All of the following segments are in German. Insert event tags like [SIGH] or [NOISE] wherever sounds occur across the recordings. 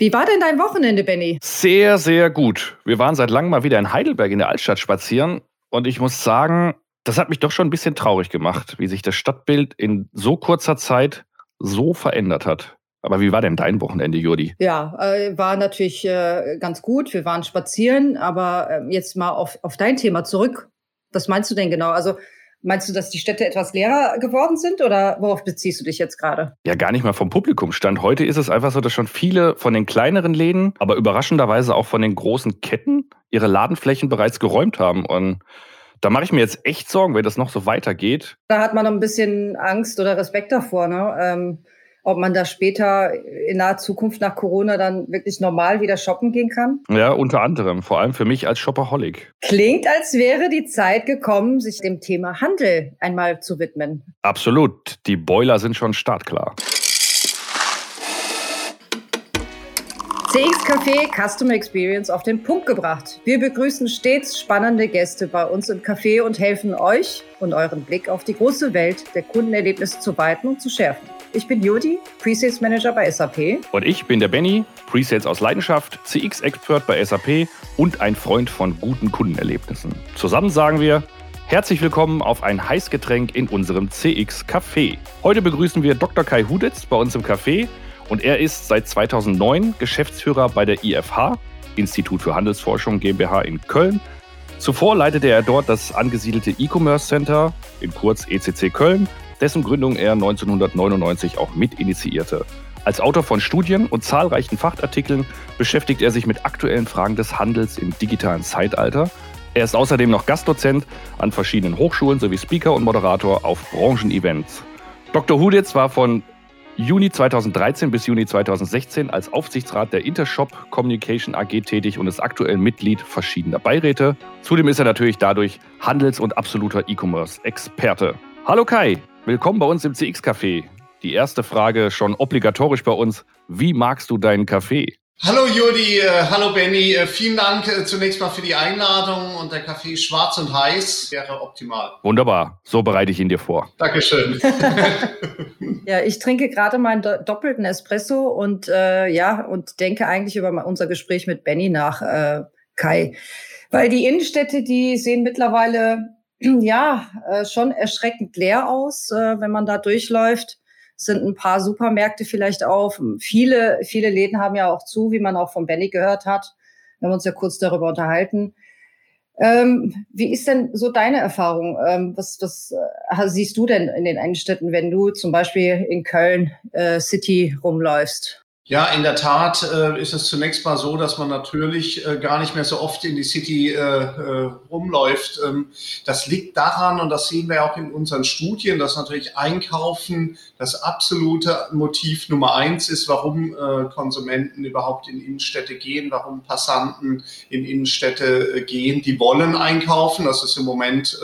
Wie war denn dein Wochenende, Benny? Sehr, sehr gut. Wir waren seit langem mal wieder in Heidelberg in der Altstadt spazieren und ich muss sagen, das hat mich doch schon ein bisschen traurig gemacht, wie sich das Stadtbild in so kurzer Zeit so verändert hat. Aber wie war denn dein Wochenende, Jodi? Ja, äh, war natürlich äh, ganz gut. Wir waren spazieren, aber äh, jetzt mal auf, auf dein Thema zurück. Was meinst du denn genau? Also Meinst du, dass die Städte etwas leerer geworden sind oder worauf beziehst du dich jetzt gerade? Ja, gar nicht mal vom Publikumstand. Heute ist es einfach so, dass schon viele von den kleineren Läden, aber überraschenderweise auch von den großen Ketten ihre Ladenflächen bereits geräumt haben. Und da mache ich mir jetzt echt Sorgen, wenn das noch so weitergeht. Da hat man noch ein bisschen Angst oder Respekt davor. Ne? Ähm, ob man da später in naher Zukunft nach Corona dann wirklich normal wieder shoppen gehen kann? Ja, unter anderem, vor allem für mich als Shopaholic. Klingt, als wäre die Zeit gekommen, sich dem Thema Handel einmal zu widmen. Absolut, die Boiler sind schon startklar. CX Café Customer Experience auf den Punkt gebracht. Wir begrüßen stets spannende Gäste bei uns im Café und helfen euch und euren Blick auf die große Welt der Kundenerlebnisse zu weiten und zu schärfen. Ich bin Jodi, Presales Manager bei SAP. Und ich bin der Benny, Presales aus Leidenschaft, CX-Expert bei SAP und ein Freund von guten Kundenerlebnissen. Zusammen sagen wir, Herzlich willkommen auf ein Heißgetränk in unserem CX Café. Heute begrüßen wir Dr. Kai Huditz bei uns im Café und er ist seit 2009 Geschäftsführer bei der IFH, Institut für Handelsforschung GmbH in Köln. Zuvor leitete er dort das angesiedelte E-Commerce Center, in kurz ECC Köln, dessen Gründung er 1999 auch mitinitiierte. Als Autor von Studien und zahlreichen Fachartikeln beschäftigt er sich mit aktuellen Fragen des Handels im digitalen Zeitalter. Er ist außerdem noch Gastdozent an verschiedenen Hochschulen sowie Speaker und Moderator auf Branchenevents. Dr. Huditz war von Juni 2013 bis Juni 2016 als Aufsichtsrat der Intershop Communication AG tätig und ist aktuell Mitglied verschiedener Beiräte. Zudem ist er natürlich dadurch Handels- und absoluter E-Commerce-Experte. Hallo Kai, Willkommen bei uns im CX-Café. Die erste Frage schon obligatorisch bei uns. Wie magst du deinen Kaffee? Hallo Judi, äh, hallo Benny. Äh, vielen Dank äh, zunächst mal für die Einladung und der Kaffee schwarz und heiß wäre optimal. Wunderbar, so bereite ich ihn dir vor. Dankeschön. [LAUGHS] [LAUGHS] ja, ich trinke gerade meinen do doppelten Espresso und äh, ja und denke eigentlich über unser Gespräch mit Benny nach, äh, Kai, weil die Innenstädte, die sehen mittlerweile ja, äh, schon erschreckend leer aus, äh, wenn man da durchläuft. Es sind ein paar Supermärkte vielleicht auf. Viele, viele Läden haben ja auch zu, wie man auch von Benny gehört hat. Wir haben uns ja kurz darüber unterhalten. Ähm, wie ist denn so deine Erfahrung? Ähm, was, was äh, siehst du denn in den Innenstädten, wenn du zum Beispiel in Köln City rumläufst? Ja, in der Tat äh, ist es zunächst mal so, dass man natürlich äh, gar nicht mehr so oft in die City äh, äh, rumläuft. Ähm, das liegt daran, und das sehen wir auch in unseren Studien, dass natürlich Einkaufen das absolute Motiv Nummer eins ist, warum äh, Konsumenten überhaupt in Innenstädte gehen, warum Passanten in Innenstädte äh, gehen. Die wollen einkaufen, das ist im Moment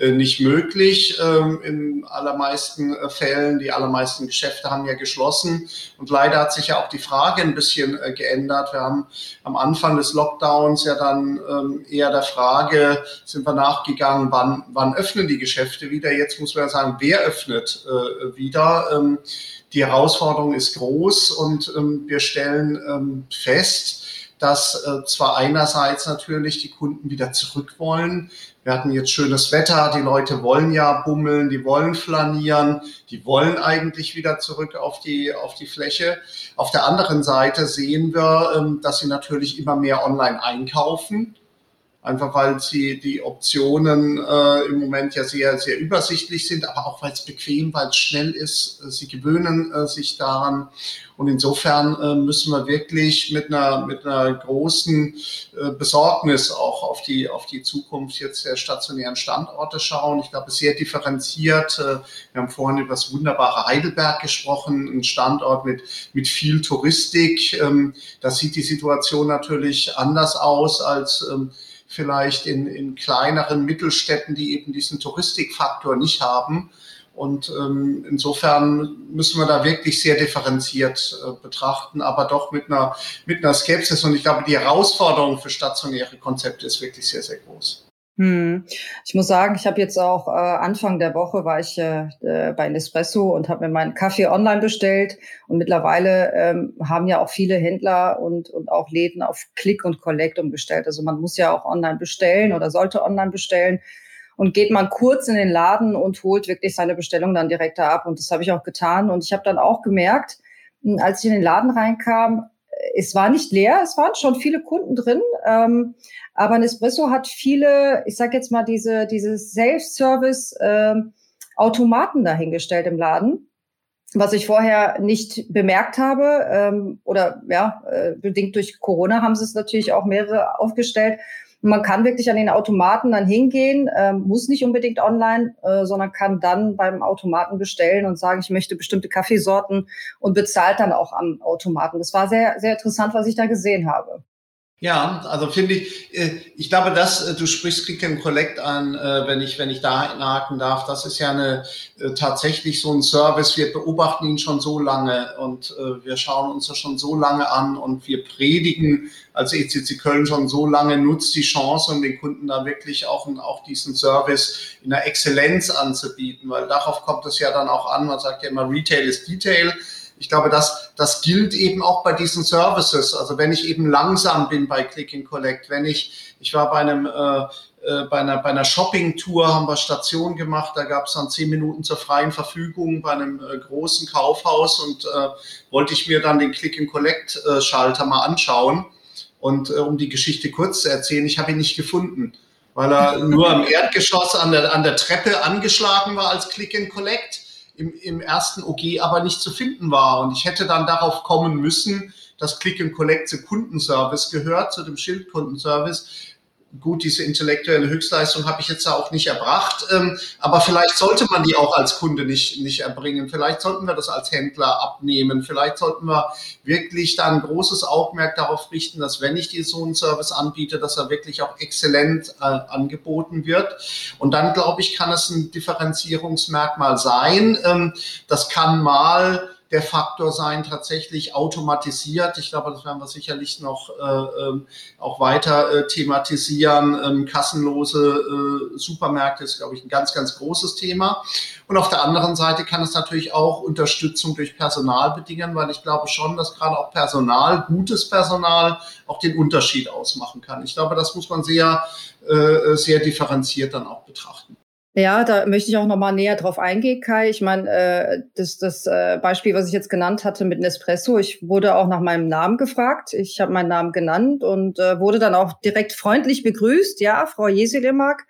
nicht möglich ähm, in allermeisten Fällen. Die allermeisten Geschäfte haben ja geschlossen und leider hat sich ja auch die Frage ein bisschen äh, geändert. Wir haben am Anfang des Lockdowns ja dann ähm, eher der Frage, sind wir nachgegangen, wann, wann öffnen die Geschäfte wieder? Jetzt muss man ja sagen, wer öffnet äh, wieder? Ähm, die Herausforderung ist groß und ähm, wir stellen ähm, fest, dass äh, zwar einerseits natürlich die Kunden wieder zurück wollen. Wir hatten jetzt schönes Wetter, die Leute wollen ja bummeln, die wollen flanieren, die wollen eigentlich wieder zurück auf die, auf die Fläche. Auf der anderen Seite sehen wir, ähm, dass sie natürlich immer mehr online einkaufen einfach weil sie die Optionen äh, im Moment ja sehr, sehr übersichtlich sind, aber auch weil es bequem, weil es schnell ist. Äh, sie gewöhnen äh, sich daran. Und insofern äh, müssen wir wirklich mit einer, mit einer großen äh, Besorgnis auch auf die, auf die Zukunft jetzt der stationären Standorte schauen. Ich glaube, sehr differenziert. Äh, wir haben vorhin über das wunderbare Heidelberg gesprochen, ein Standort mit, mit viel Touristik. Ähm, da sieht die Situation natürlich anders aus als ähm, vielleicht in, in kleineren Mittelstädten, die eben diesen Touristikfaktor nicht haben. Und ähm, insofern müssen wir da wirklich sehr differenziert äh, betrachten, aber doch mit einer, mit einer Skepsis. Und ich glaube, die Herausforderung für stationäre Konzepte ist wirklich sehr, sehr groß. Hm. Ich muss sagen, ich habe jetzt auch äh, Anfang der Woche war ich äh, äh bei Nespresso und habe mir meinen Kaffee online bestellt. Und mittlerweile ähm, haben ja auch viele Händler und, und auch Läden auf Click und Collect umgestellt. Also man muss ja auch online bestellen oder sollte online bestellen. Und geht man kurz in den Laden und holt wirklich seine Bestellung dann direkt da ab. Und das habe ich auch getan. Und ich habe dann auch gemerkt, hm, als ich in den Laden reinkam, es war nicht leer, es waren schon viele Kunden drin, ähm, aber Nespresso hat viele, ich sage jetzt mal, diese, diese Self-Service-Automaten ähm, dahingestellt im Laden, was ich vorher nicht bemerkt habe ähm, oder ja, äh, bedingt durch Corona haben sie es natürlich auch mehrere aufgestellt. Man kann wirklich an den Automaten dann hingehen, äh, muss nicht unbedingt online, äh, sondern kann dann beim Automaten bestellen und sagen, ich möchte bestimmte Kaffeesorten und bezahlt dann auch am Automaten. Das war sehr, sehr interessant, was ich da gesehen habe. Ja, also finde ich, äh, ich glaube, dass äh, du sprichst Click and Collect an, äh, wenn ich, wenn ich da einhaken darf. Das ist ja eine, tatsächlich so ein Service. Wir beobachten ihn schon so lange und wir schauen uns das schon so lange an und wir predigen als ECC Köln schon so lange, nutzt die Chance, um den Kunden da wirklich auch, auch diesen Service in der Exzellenz anzubieten, weil darauf kommt es ja dann auch an. Man sagt ja immer, Retail ist Detail ich glaube, das, das gilt eben auch bei diesen Services. Also wenn ich eben langsam bin bei Click and Collect, wenn ich, ich war bei einem, äh, äh, bei einer, bei einer Shopping-Tour, haben wir Station gemacht, da gab es dann zehn Minuten zur freien Verfügung bei einem äh, großen Kaufhaus und äh, wollte ich mir dann den Click and Collect-Schalter mal anschauen. Und äh, um die Geschichte kurz zu erzählen, ich habe ihn nicht gefunden, weil er nur im [LAUGHS] Erdgeschoss an der, an der Treppe angeschlagen war als Click and Collect im, im ersten OG aber nicht zu finden war. Und ich hätte dann darauf kommen müssen, dass Click and Collect zu Kundenservice gehört, zu dem Schildkundenservice gut, diese intellektuelle Höchstleistung habe ich jetzt auch nicht erbracht, ähm, aber vielleicht sollte man die auch als Kunde nicht, nicht erbringen. Vielleicht sollten wir das als Händler abnehmen. Vielleicht sollten wir wirklich da ein großes Augenmerk darauf richten, dass wenn ich dir so einen Service anbiete, dass er wirklich auch exzellent äh, angeboten wird. Und dann, glaube ich, kann es ein Differenzierungsmerkmal sein. Ähm, das kann mal der Faktor sein, tatsächlich automatisiert. Ich glaube, das werden wir sicherlich noch äh, ähm, auch weiter äh, thematisieren. Ähm, kassenlose äh, Supermärkte ist, glaube ich, ein ganz, ganz großes Thema. Und auf der anderen Seite kann es natürlich auch Unterstützung durch Personal bedingen, weil ich glaube schon, dass gerade auch Personal, gutes Personal, auch den Unterschied ausmachen kann. Ich glaube, das muss man sehr, äh, sehr differenziert dann auch betrachten. Ja, da möchte ich auch noch mal näher drauf eingehen, Kai. Ich meine, äh, das, das äh, Beispiel, was ich jetzt genannt hatte mit Nespresso, ich wurde auch nach meinem Namen gefragt. Ich habe meinen Namen genannt und äh, wurde dann auch direkt freundlich begrüßt. Ja, Frau Jeselemark,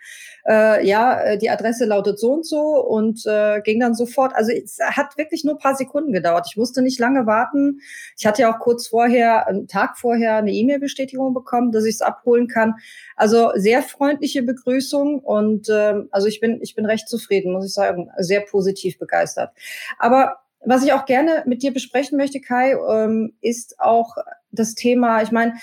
äh, ja, äh, die Adresse lautet so und so und äh, ging dann sofort. Also es hat wirklich nur paar Sekunden gedauert. Ich musste nicht lange warten. Ich hatte ja auch kurz vorher, einen Tag vorher, eine E-Mail-Bestätigung bekommen, dass ich es abholen kann. Also sehr freundliche Begrüßung und äh, also ich bin, ich bin recht zufrieden, muss ich sagen, sehr positiv begeistert. Aber was ich auch gerne mit dir besprechen möchte, Kai, ähm, ist auch das Thema, ich meine,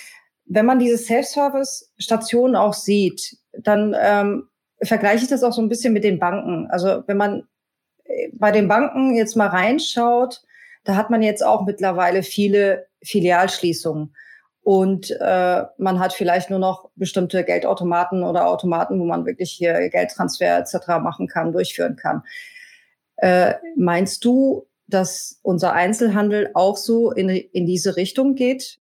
wenn man diese Self-Service-Stationen auch sieht, dann ähm, vergleiche ich das auch so ein bisschen mit den Banken. Also wenn man äh, bei den Banken jetzt mal reinschaut, da hat man jetzt auch mittlerweile viele Filialschließungen. Und äh, man hat vielleicht nur noch bestimmte Geldautomaten oder Automaten, wo man wirklich hier Geldtransfer etc. machen kann, durchführen kann. Äh, meinst du, dass unser Einzelhandel auch so in, in diese Richtung geht?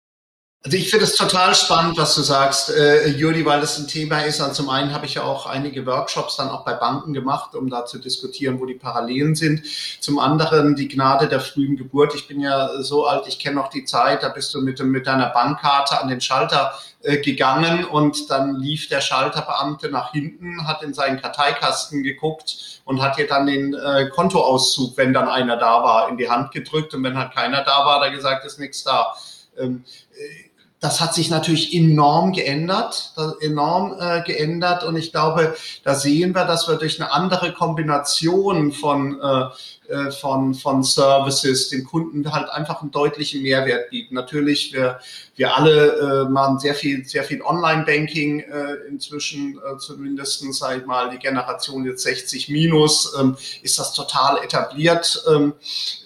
Also ich finde es total spannend, was du sagst, äh, Juli, weil das ein Thema ist. Und zum einen habe ich ja auch einige Workshops dann auch bei Banken gemacht, um da zu diskutieren, wo die Parallelen sind. Zum anderen die Gnade der frühen Geburt. Ich bin ja so alt, ich kenne noch die Zeit, da bist du mit, mit deiner Bankkarte an den Schalter äh, gegangen und dann lief der Schalterbeamte nach hinten, hat in seinen Karteikasten geguckt und hat dir dann den äh, Kontoauszug, wenn dann einer da war, in die Hand gedrückt. Und wenn halt keiner da war, er gesagt, ist nichts da. Ähm, äh, das hat sich natürlich enorm geändert, enorm äh, geändert. Und ich glaube, da sehen wir, dass wir durch eine andere Kombination von äh, äh, von, von Services, dem Kunden halt einfach einen deutlichen Mehrwert bieten. Natürlich, wir, wir alle äh, machen sehr viel, sehr viel Online-Banking äh, inzwischen, äh, zumindest, sage ich mal, die Generation jetzt 60 minus, ähm, ist das total etabliert. Ähm,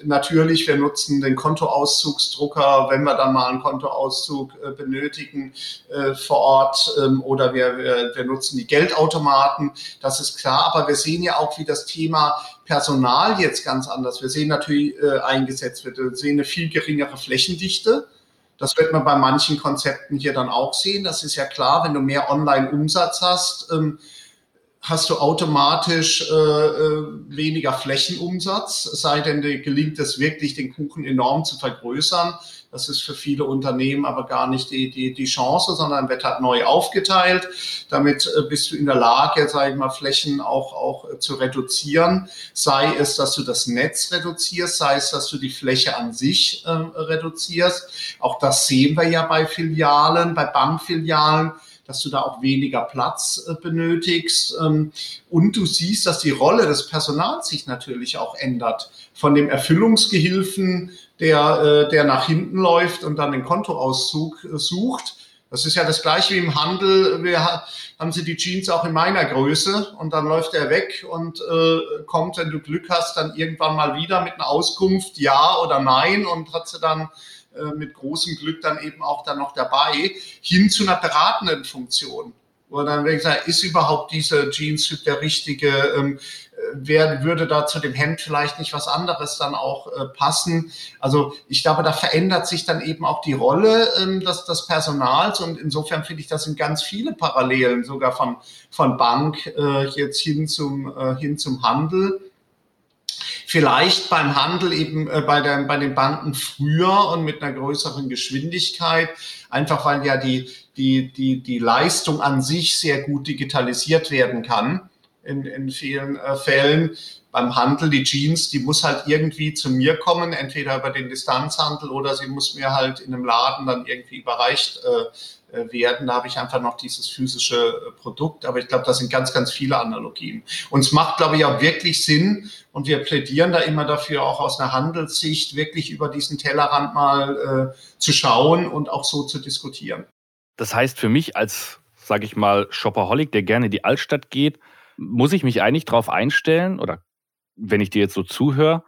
natürlich, wir nutzen den Kontoauszugsdrucker, wenn wir dann mal einen Kontoauszug äh, benötigen äh, vor Ort ähm, oder wir, wir, wir nutzen die Geldautomaten, das ist klar, aber wir sehen ja auch, wie das Thema Personal jetzt ganz anders. Wir sehen natürlich äh, eingesetzt wird. Wir sehen eine viel geringere Flächendichte. Das wird man bei manchen Konzepten hier dann auch sehen. Das ist ja klar, wenn du mehr Online-Umsatz hast, ähm, hast du automatisch äh, äh, weniger Flächenumsatz, sei denn, dir gelingt es wirklich, den Kuchen enorm zu vergrößern. Das ist für viele Unternehmen aber gar nicht die, die, die Chance, sondern wird halt neu aufgeteilt. Damit äh, bist du in der Lage, sage ich mal, Flächen auch, auch äh, zu reduzieren. Sei es, dass du das Netz reduzierst, sei es, dass du die Fläche an sich äh, reduzierst. Auch das sehen wir ja bei Filialen, bei Bankfilialen dass du da auch weniger Platz äh, benötigst. Ähm, und du siehst, dass die Rolle des Personals sich natürlich auch ändert. Von dem Erfüllungsgehilfen der, äh, der nach hinten läuft und dann den Kontoauszug äh, sucht. Das ist ja das gleiche wie im Handel. Wir haben sie die Jeans auch in meiner Größe und dann läuft er weg und äh, kommt, wenn du Glück hast, dann irgendwann mal wieder mit einer Auskunft, ja oder nein und hat sie dann äh, mit großem Glück dann eben auch dann noch dabei, hin zu einer beratenden Funktion. Wo dann wirklich sagen, ist überhaupt dieser Jeans-Typ der richtige? Ähm, wer würde da zu dem Hemd vielleicht nicht was anderes dann auch äh, passen? Also ich glaube, da verändert sich dann eben auch die Rolle ähm, des, des Personals und insofern finde ich, das sind ganz viele Parallelen sogar von, von Bank äh, jetzt hin zum, äh, hin zum Handel vielleicht beim Handel eben äh, bei, der, bei den Banken früher und mit einer größeren Geschwindigkeit, einfach weil ja die, die, die, die Leistung an sich sehr gut digitalisiert werden kann in, in vielen äh, Fällen. Beim Handel, die Jeans, die muss halt irgendwie zu mir kommen, entweder über den Distanzhandel oder sie muss mir halt in einem Laden dann irgendwie überreicht äh, äh werden. Da habe ich einfach noch dieses physische äh, Produkt. Aber ich glaube, da sind ganz, ganz viele Analogien. Und es macht, glaube ich, auch wirklich Sinn. Und wir plädieren da immer dafür, auch aus einer Handelssicht wirklich über diesen Tellerrand mal äh, zu schauen und auch so zu diskutieren. Das heißt für mich als, sage ich mal, Shopaholic, der gerne in die Altstadt geht, muss ich mich eigentlich darauf einstellen oder wenn ich dir jetzt so zuhöre,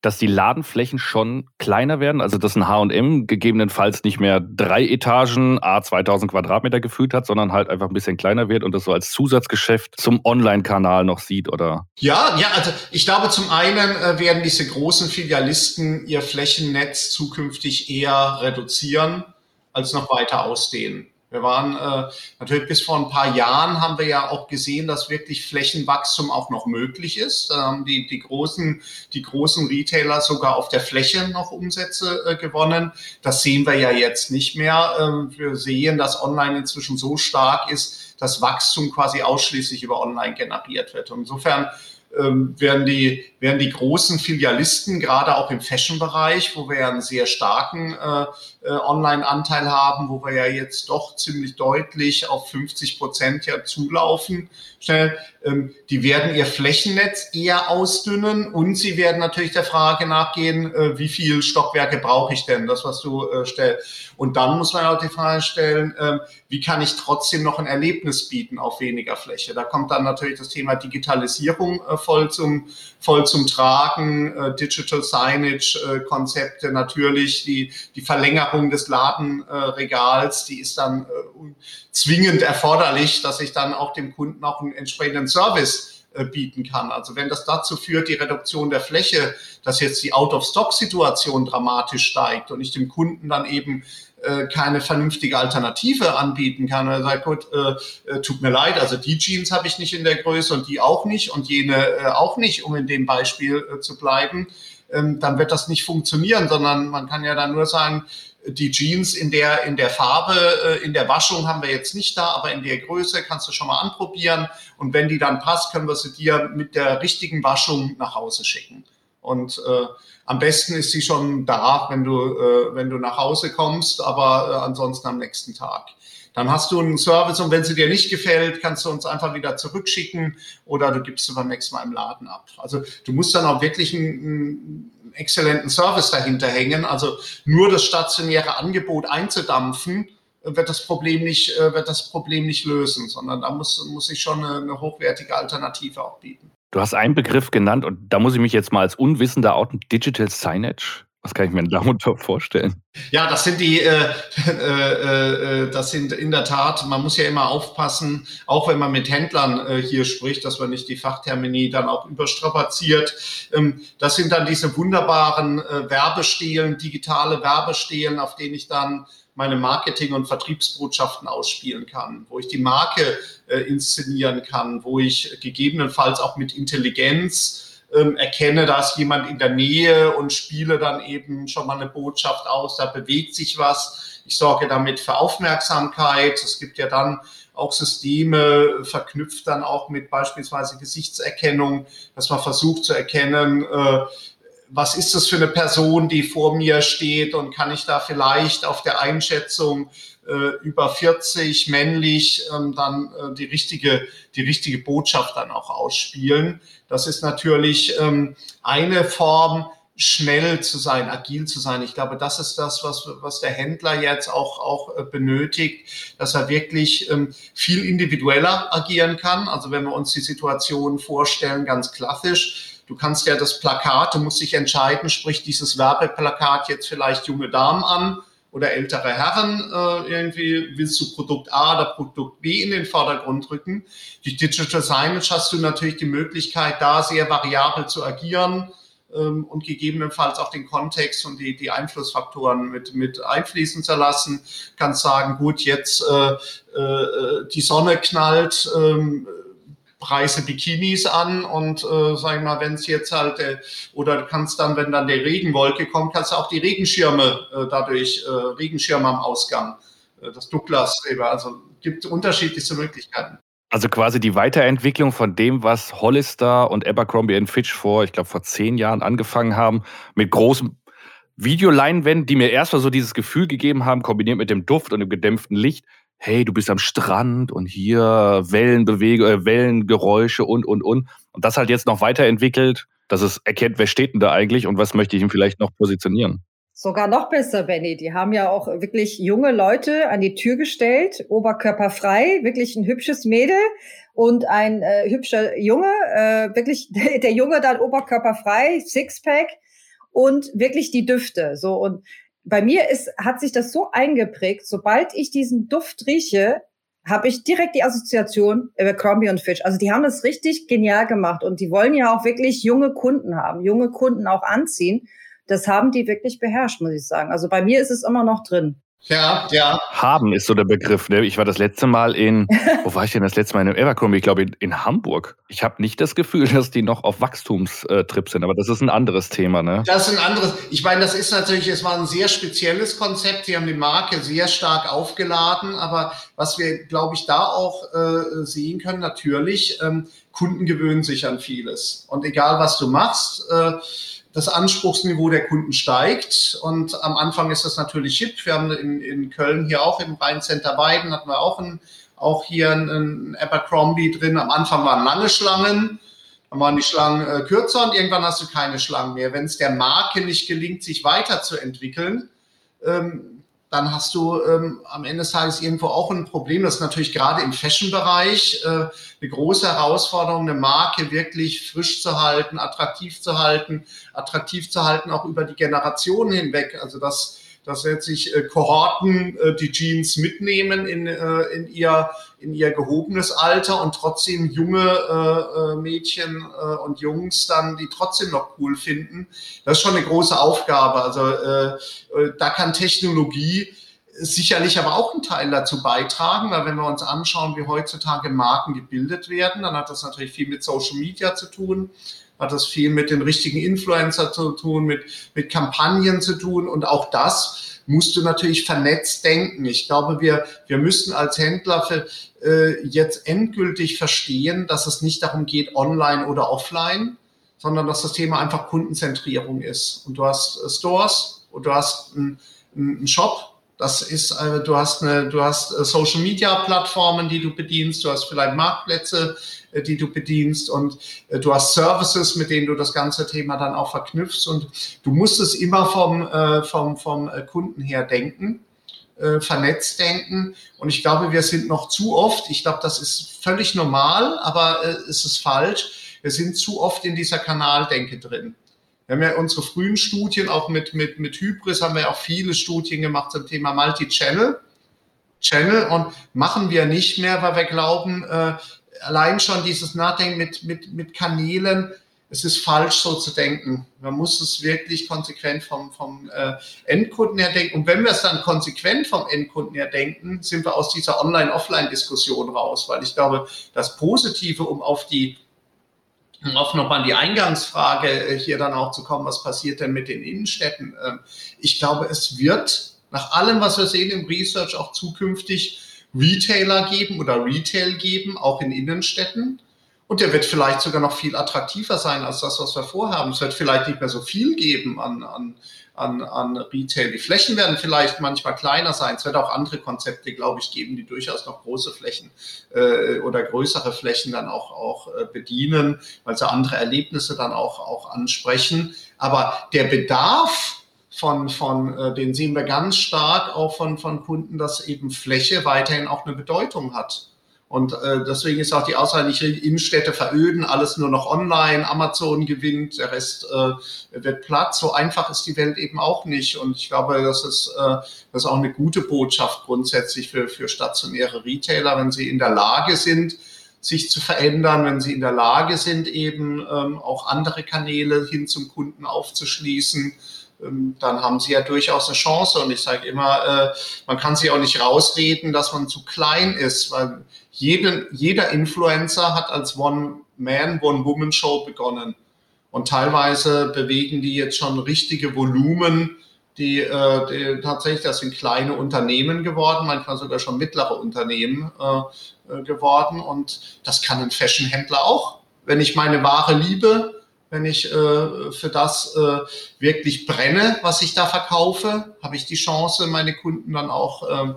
dass die Ladenflächen schon kleiner werden, also dass ein H&M gegebenenfalls nicht mehr drei Etagen, a 2000 Quadratmeter gefühlt hat, sondern halt einfach ein bisschen kleiner wird und das so als Zusatzgeschäft zum Online-Kanal noch sieht, oder? Ja, ja, also ich glaube, zum einen äh, werden diese großen Filialisten ihr Flächennetz zukünftig eher reduzieren als noch weiter ausdehnen. Wir waren äh, natürlich bis vor ein paar Jahren haben wir ja auch gesehen, dass wirklich Flächenwachstum auch noch möglich ist. Haben die, die, großen, die großen Retailer sogar auf der Fläche noch Umsätze äh, gewonnen. Das sehen wir ja jetzt nicht mehr. Ähm, wir sehen, dass online inzwischen so stark ist, dass Wachstum quasi ausschließlich über online generiert wird. Und insofern ähm, werden, die, werden die großen Filialisten, gerade auch im Fashion-Bereich, wo wir ja einen sehr starken äh, Online-Anteil haben, wo wir ja jetzt doch ziemlich deutlich auf 50 Prozent ja zulaufen, schnell, ähm, die werden ihr Flächennetz eher ausdünnen und sie werden natürlich der Frage nachgehen, äh, wie viel Stockwerke brauche ich denn, das, was du äh, stellst. Und dann muss man auch die Frage stellen, äh, wie kann ich trotzdem noch ein Erlebnis bieten auf weniger Fläche? Da kommt dann natürlich das Thema Digitalisierung äh, voll, zum, voll zum Tragen, äh, Digital Signage-Konzepte natürlich, die, die Verlängerung des Ladenregals, die ist dann äh, zwingend erforderlich, dass ich dann auch dem Kunden auch einen entsprechenden Service äh, bieten kann. Also wenn das dazu führt, die Reduktion der Fläche, dass jetzt die Out-of-Stock-Situation dramatisch steigt und ich dem Kunden dann eben äh, keine vernünftige Alternative anbieten kann. Er sagt, gut, äh, äh, tut mir leid, also die Jeans habe ich nicht in der Größe und die auch nicht und jene äh, auch nicht, um in dem Beispiel äh, zu bleiben, ähm, dann wird das nicht funktionieren, sondern man kann ja dann nur sagen, die Jeans in der, in der Farbe, äh, in der Waschung haben wir jetzt nicht da, aber in der Größe kannst du schon mal anprobieren. Und wenn die dann passt, können wir sie dir mit der richtigen Waschung nach Hause schicken. Und äh, am besten ist sie schon da, wenn du, äh, wenn du nach Hause kommst, aber äh, ansonsten am nächsten Tag. Dann hast du einen Service und wenn sie dir nicht gefällt, kannst du uns einfach wieder zurückschicken oder du gibst sie beim nächsten Mal im Laden ab. Also du musst dann auch wirklich einen, einen exzellenten Service dahinter hängen. Also nur das stationäre Angebot einzudampfen, wird das Problem nicht, äh, wird das Problem nicht lösen, sondern da muss, muss ich schon eine, eine hochwertige Alternative auch bieten. Du hast einen Begriff genannt und da muss ich mich jetzt mal als Unwissender outen, Digital Signage. Was kann ich mir darunter [LAUGHS] vorstellen? Ja, das sind die, äh, äh, äh, das sind in der Tat, man muss ja immer aufpassen, auch wenn man mit Händlern äh, hier spricht, dass man nicht die Fachtermini dann auch überstrapaziert. Ähm, das sind dann diese wunderbaren äh, Werbestelen, digitale Werbestelen, auf denen ich dann meine Marketing- und Vertriebsbotschaften ausspielen kann, wo ich die Marke äh, inszenieren kann, wo ich gegebenenfalls auch mit Intelligenz ähm, erkenne, da ist jemand in der Nähe und spiele dann eben schon mal eine Botschaft aus, da bewegt sich was. Ich sorge damit für Aufmerksamkeit. Es gibt ja dann auch Systeme verknüpft dann auch mit beispielsweise Gesichtserkennung, dass man versucht zu erkennen, äh, was ist das für eine Person, die vor mir steht und kann ich da vielleicht auf der Einschätzung äh, über 40 männlich ähm, dann äh, die richtige die richtige Botschaft dann auch ausspielen. Das ist natürlich ähm, eine Form, schnell zu sein, agil zu sein. Ich glaube, das ist das, was, was der Händler jetzt auch, auch äh, benötigt, dass er wirklich ähm, viel individueller agieren kann. Also wenn wir uns die Situation vorstellen, ganz klassisch, Du kannst ja das Plakat, du musst dich entscheiden, spricht dieses Werbeplakat jetzt vielleicht junge Damen an oder ältere Herren äh, irgendwie, willst du Produkt A oder Produkt B in den Vordergrund rücken. Durch Digital Signage hast du natürlich die Möglichkeit, da sehr variabel zu agieren ähm, und gegebenenfalls auch den Kontext und die, die Einflussfaktoren mit, mit einfließen zu lassen. Kannst sagen, gut, jetzt äh, äh, die Sonne knallt, äh, Preise Bikinis an und äh, sag ich mal, wenn es jetzt halt äh, oder du kannst dann, wenn dann der Regenwolke kommt, kannst du auch die Regenschirme äh, dadurch äh, Regenschirme am Ausgang, äh, das Douglas also gibt unterschiedlichste Möglichkeiten. Also quasi die Weiterentwicklung von dem, was Hollister und Abercrombie Fitch vor, ich glaube vor zehn Jahren angefangen haben, mit großen Videoleinwänden, die mir erstmal so dieses Gefühl gegeben haben, kombiniert mit dem Duft und dem gedämpften Licht, hey, du bist am Strand und hier Wellenbewege, äh, Wellengeräusche und, und, und. Und das halt jetzt noch weiterentwickelt, dass es erkennt, wer steht denn da eigentlich und was möchte ich ihm vielleicht noch positionieren. Sogar noch besser, Benny. Die haben ja auch wirklich junge Leute an die Tür gestellt, oberkörperfrei, wirklich ein hübsches Mädel und ein äh, hübscher Junge, äh, wirklich [LAUGHS] der Junge dann oberkörperfrei, Sixpack und wirklich die Düfte. So und bei mir ist, hat sich das so eingeprägt, sobald ich diesen Duft rieche, habe ich direkt die Assoziation über Crombie und Fitch. Also die haben das richtig genial gemacht und die wollen ja auch wirklich junge Kunden haben, junge Kunden auch anziehen. Das haben die wirklich beherrscht, muss ich sagen. Also bei mir ist es immer noch drin. Ja, ja. Haben ist so der Begriff. Ne? Ich war das letzte Mal in, [LAUGHS] wo war ich denn das letzte Mal in Evercrombie? Ich glaube in, in Hamburg. Ich habe nicht das Gefühl, [LAUGHS] dass die noch auf Wachstumstrip sind, aber das ist ein anderes Thema. Ne? Das ist ein anderes. Ich meine, das ist natürlich, es war ein sehr spezielles Konzept. Sie haben die Marke sehr stark aufgeladen, aber was wir, glaube ich, da auch äh, sehen können, natürlich, ähm, Kunden gewöhnen sich an vieles. Und egal, was du machst, äh, das Anspruchsniveau der Kunden steigt. Und am Anfang ist das natürlich hip. Wir haben in, in Köln hier auch im Rheincenter Weiden hatten wir auch, ein, auch hier ein, Abercrombie drin. Am Anfang waren lange Schlangen. Dann waren die Schlangen äh, kürzer und irgendwann hast du keine Schlangen mehr. Wenn es der Marke nicht gelingt, sich weiterzuentwickeln, ähm, dann hast du ähm, am Ende des Tages irgendwo auch ein Problem. Das ist natürlich gerade im Fashion-Bereich äh, eine große Herausforderung, eine Marke wirklich frisch zu halten, attraktiv zu halten, attraktiv zu halten auch über die Generationen hinweg. Also dass dass letztlich äh, Kohorten äh, die Jeans mitnehmen in, äh, in, ihr, in ihr gehobenes Alter und trotzdem junge äh, äh, Mädchen äh, und Jungs dann die trotzdem noch cool finden. Das ist schon eine große Aufgabe. Also da kann Technologie sicherlich aber auch einen Teil dazu beitragen, weil wenn wir uns anschauen, wie heutzutage Marken gebildet werden, dann hat das natürlich viel mit Social Media zu tun hat das viel mit den richtigen Influencer zu tun, mit, mit Kampagnen zu tun und auch das musst du natürlich vernetzt denken. Ich glaube, wir, wir müssen als Händler für, äh, jetzt endgültig verstehen, dass es nicht darum geht, online oder offline, sondern dass das Thema einfach Kundenzentrierung ist. Und du hast äh, Stores und du hast einen Shop, das ist, äh, du hast eine, du hast äh, Social Media Plattformen, die du bedienst, du hast vielleicht Marktplätze, äh, die du bedienst. Und du hast Services, mit denen du das ganze Thema dann auch verknüpfst. Und du musst es immer vom, vom, vom Kunden her denken, vernetzt denken. Und ich glaube, wir sind noch zu oft, ich glaube, das ist völlig normal, aber es ist falsch, wir sind zu oft in dieser Kanaldenke drin. Wir haben ja unsere frühen Studien, auch mit, mit, mit Hybris haben wir ja auch viele Studien gemacht zum Thema Multi-Channel. Channel und machen wir nicht mehr, weil wir glauben, äh, allein schon dieses Nachdenken mit, mit, mit Kanälen, es ist falsch, so zu denken. Man muss es wirklich konsequent vom, vom äh, Endkunden her denken. Und wenn wir es dann konsequent vom Endkunden her denken, sind wir aus dieser Online-Offline-Diskussion raus, weil ich glaube, das Positive, um auf die um auf nochmal die Eingangsfrage äh, hier dann auch zu kommen, was passiert denn mit den Innenstädten? Ähm, ich glaube, es wird nach allem, was wir sehen im Research, auch zukünftig Retailer geben oder Retail geben, auch in Innenstädten. Und der wird vielleicht sogar noch viel attraktiver sein als das, was wir vorhaben. Es wird vielleicht nicht mehr so viel geben an, an, an, an Retail. Die Flächen werden vielleicht manchmal kleiner sein. Es wird auch andere Konzepte, glaube ich, geben, die durchaus noch große Flächen äh, oder größere Flächen dann auch, auch äh, bedienen, weil sie andere Erlebnisse dann auch, auch ansprechen. Aber der Bedarf von, von äh, den sehen wir ganz stark auch von, von Kunden, dass eben Fläche weiterhin auch eine Bedeutung hat. Und äh, deswegen ist auch die Aussage, nicht Innenstädte veröden, alles nur noch online, Amazon gewinnt, der Rest äh, wird platt. So einfach ist die Welt eben auch nicht. Und ich glaube, das ist, äh, das ist auch eine gute Botschaft grundsätzlich für, für stationäre Retailer, wenn sie in der Lage sind, sich zu verändern, wenn sie in der Lage sind, eben ähm, auch andere Kanäle hin zum Kunden aufzuschließen dann haben sie ja durchaus eine Chance. Und ich sage immer, äh, man kann sich auch nicht rausreden, dass man zu klein ist, weil jeden, jeder Influencer hat als One-Man, One-Woman-Show begonnen. Und teilweise bewegen die jetzt schon richtige Volumen, die, äh, die tatsächlich, das sind kleine Unternehmen geworden, manchmal sogar schon mittlere Unternehmen äh, geworden. Und das kann ein Fashion-Händler auch. Wenn ich meine Ware liebe, wenn ich äh, für das äh, wirklich brenne, was ich da verkaufe, habe ich die Chance, meine Kunden dann auch ähm,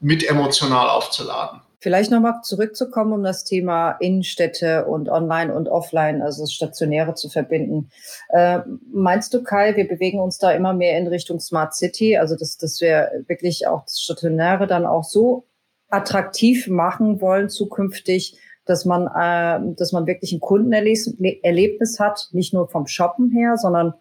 mit emotional aufzuladen. Vielleicht nochmal zurückzukommen, um das Thema Innenstädte und Online und Offline, also das Stationäre zu verbinden. Äh, meinst du, Kai, wir bewegen uns da immer mehr in Richtung Smart City, also dass, dass wir wirklich auch das Stationäre dann auch so attraktiv machen wollen zukünftig, dass man, äh, dass man wirklich ein Kundenerlebnis hat, nicht nur vom Shoppen her, sondern